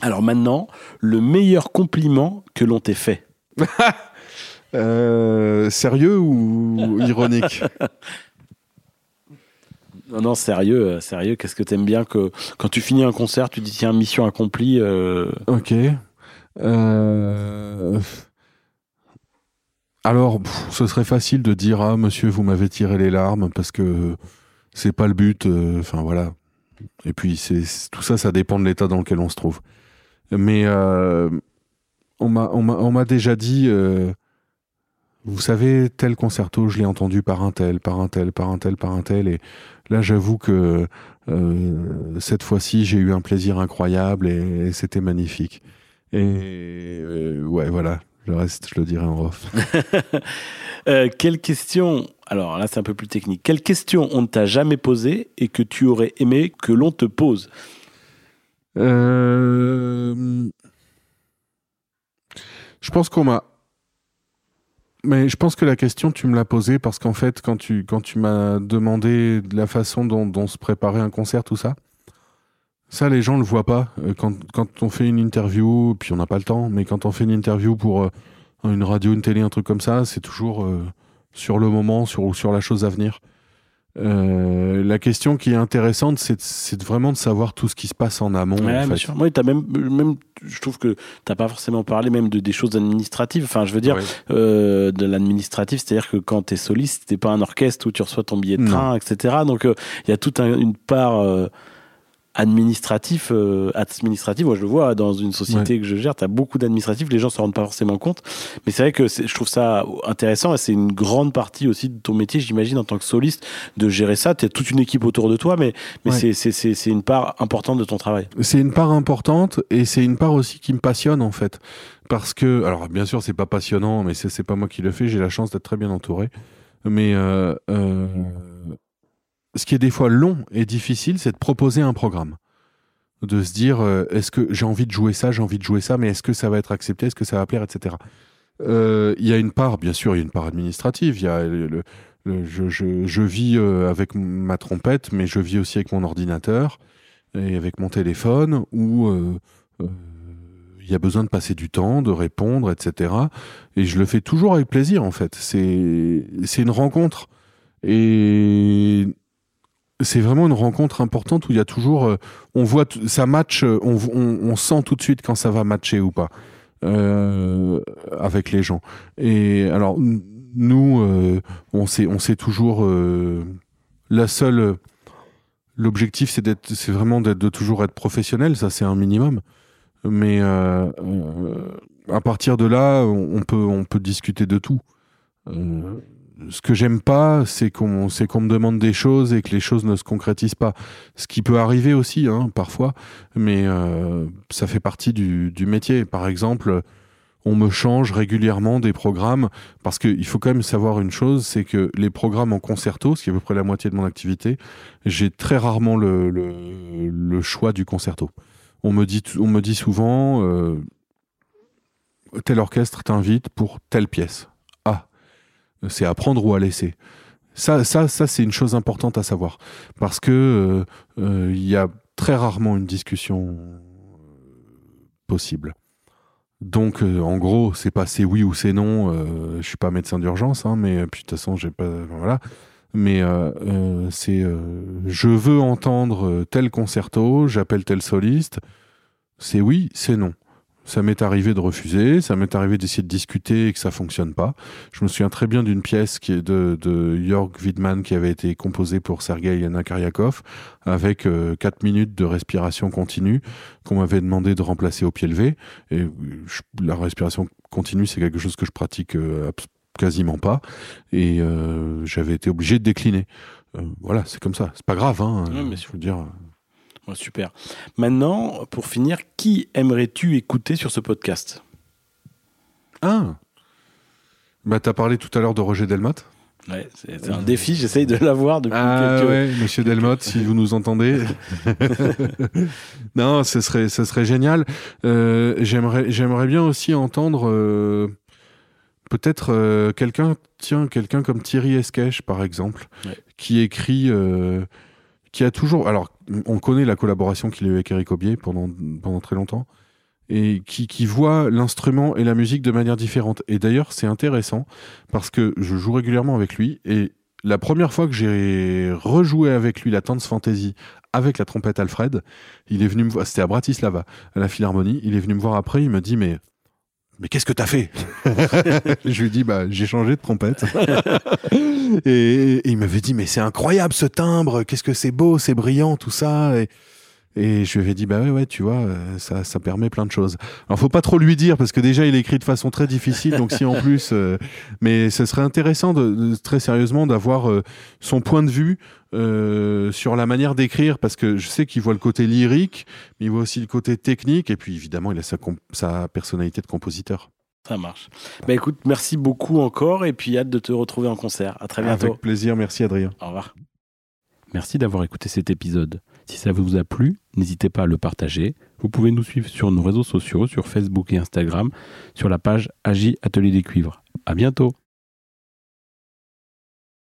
Alors maintenant, le meilleur compliment que l'on t'ait fait. Euh, sérieux ou ironique Non, non, sérieux, euh, sérieux. Qu'est-ce que t'aimes bien que quand tu finis un concert, tu dis tiens, mission accomplie. euh, Ok. Euh, Alors, pff, ce serait facile de dire ah monsieur, vous m'avez tiré les larmes parce que c'est pas le but. Enfin voilà. Et puis c'est tout ça, ça dépend de l'état dans lequel on se trouve. Mais on m'a on m'a on m'a déjà dit. Vous savez, tel concerto, je l'ai entendu par un tel, par un tel, par un tel, par un tel. Et là, j'avoue que euh, cette fois-ci, j'ai eu un plaisir incroyable et, et c'était magnifique. Et euh, ouais, voilà. Le reste, je le dirai en off. euh, quelle question Alors là, c'est un peu plus technique. Quelle question on ne t'a jamais posée et que tu aurais aimé que l'on te pose? Euh, Je pense qu'on m'a. Mais je pense que la question, tu me l'as posée parce qu'en fait, quand tu, quand tu m'as demandé de la façon dont, se préparait un concert, tout ça, ça, les gens ne le voient pas. Euh, Quand, quand on fait une interview, puis on n'a pas le temps, mais quand on fait une interview pour euh, une radio, une télé, un truc comme ça, c'est toujours euh, sur le moment, sur, sur la chose à venir. Euh, la question qui est intéressante, c'est vraiment de savoir tout ce qui se passe en amont. Ouais, en bien fait. sûr. T'as même, même, je trouve que t'as pas forcément parlé même de des choses administratives. Enfin, je veux dire, Ouais. euh, de l'administratif, c'est-à-dire que quand t'es soliste, t'es pas un orchestre où tu reçois ton billet de Non. train, etc. Donc, euh, il y a toute un- une part euh, administratif, euh, administrative. Moi, je le vois dans une société que je gère, t'as beaucoup d'administratifs. Les gens se rendent pas forcément compte. Mais c'est vrai que je trouve ça intéressant et c'est une grande partie aussi de ton métier, j'imagine, en tant que soliste, de gérer ça. T'as toute une équipe autour de toi, mais, mais Ouais. c'est- c'est- c'est c'est une part importante de ton travail. C'est une part importante et c'est une part aussi qui me passionne en fait. Parce que, alors bien sûr, c'est pas passionnant, mais c'est c'est pas moi qui le fais. J'ai la chance d'être très bien entouré. Mais euh, euh, ce qui est des fois long et difficile, c'est de proposer un programme. De se dire, euh, est-ce que j'ai envie de jouer ça, j'ai envie de jouer ça, mais est-ce que ça va être accepté, est-ce que ça va plaire, etc. Euh, Il y a une part, bien sûr, il y a une part administrative. Y a le, le- je, je- je vis euh, avec ma trompette, mais je vis aussi avec mon ordinateur et avec mon téléphone où il y a besoin de passer du temps, de répondre, etc. Et je le fais toujours avec plaisir, en fait. C'est une rencontre. Et c'est vraiment une rencontre importante où il y a toujours. euh, on voit, ça match, euh, on, sent tout de suite quand ça va matcher ou pas euh, avec les gens. Et alors, nous, on sait, on sait toujours. la seule. L'objectif, c'est d'être, c'est vraiment de toujours être professionnel, ça c'est un minimum. Mais à partir de là, on peut, on peut discuter de tout. Ce que j'aime pas, c'est qu'on, me demande des choses et que les choses ne se concrétisent pas. Ce qui peut arriver aussi, hein, parfois, mais euh, ça fait partie du, métier. Par exemple, on me change régulièrement des programmes parce qu'il faut quand même savoir une chose, c'est que les programmes en concerto, ce qui est à peu près la moitié de mon activité, j'ai très rarement le, choix du concerto. On me dit, on me dit souvent, euh, tel orchestre t'invite pour telle pièce. C'est à prendre ou à laisser. Ça, c'est une chose importante à savoir parce que euh, euh, il y a très rarement une discussion possible. Donc, euh, en gros, c'est pas c'est oui ou c'est non. Euh, je suis pas médecin d'urgence, hein, mais de toute façon, j'ai pas. Voilà. Mais euh, euh, c'est euh, je veux entendre euh, tel concerto, j'appelle tel soliste. C'est oui, c'est non. Ça m'est arrivé de refuser, ça m'est arrivé d'essayer de discuter et que ça fonctionne pas. Je me souviens très bien d'une pièce qui est de, de Jörg Widmann qui avait été composée pour Sergei Nakaryakov avec 4 minutes de respiration continue qu'on m'avait demandé de remplacer au pied levé. Et euh, je- la respiration continue, c'est quelque chose que je pratique euh, quasiment pas. Et euh, j'avais été obligé de décliner. Euh, voilà, c'est comme ça. C'est pas grave, hein. Ouais, mais je veux dire. Super. Maintenant, pour finir, qui aimerais-tu écouter sur ce podcast? Ah Bah, t'as parlé tout à l'heure de Roger Delmotte. Ouais, c'est un défi, j'essaye de l'avoir depuis Ah quelques... ouais, monsieur Delmotte, si vous nous entendez. non, ce serait, ce serait génial. Euh, j'aimerais, j'aimerais bien aussi entendre euh, peut-être euh, quelqu'un, tiens, quelqu'un comme Thierry Esquèche, par exemple, Ouais. qui écrit, qui a toujours, alors, on connaît la collaboration qu'il a eue avec Eric Aubier pendant, très longtemps. Et qui, qui voit l'instrument et la musique de manière différente. Et d'ailleurs, c'est intéressant parce que je joue régulièrement avec lui et la première fois que j'ai rejoué avec lui la Dance Fantasy avec la trompette Alfred, il est venu me voir, c'était à Bratislava, à la Philharmonie, il est venu me voir après, il me dit mais mais qu'est-ce que t'as fait? Je lui dis bah j'ai changé de trompette. et, et, il m'avait dit mais c'est incroyable ce timbre, qu'est-ce que c'est beau, c'est brillant tout ça. Et, et je lui avais dit, bah ouais, ouais, tu vois, euh, ça, ça permet plein de choses. Alors, faut pas trop lui dire, parce que déjà, il écrit de façon très difficile, donc si en plus, euh, mais ce serait intéressant, de, très sérieusement, d'avoir euh, son point de vue sur la manière d'écrire, parce que je sais qu'il voit le côté lyrique, mais il voit aussi le côté technique, et puis évidemment, il a sa, sa personnalité de compositeur. Ça marche. Bah écoute, merci beaucoup encore, et puis hâte de te retrouver en concert. À très bientôt. Avec plaisir, merci Adrien. Au revoir. Merci d'avoir écouté cet épisode. Si ça vous a plu, n'hésitez pas à le partager. Vous pouvez nous suivre sur nos réseaux sociaux, sur Facebook et Instagram, sur la page Agi Atelier des Cuivres. À bientôt!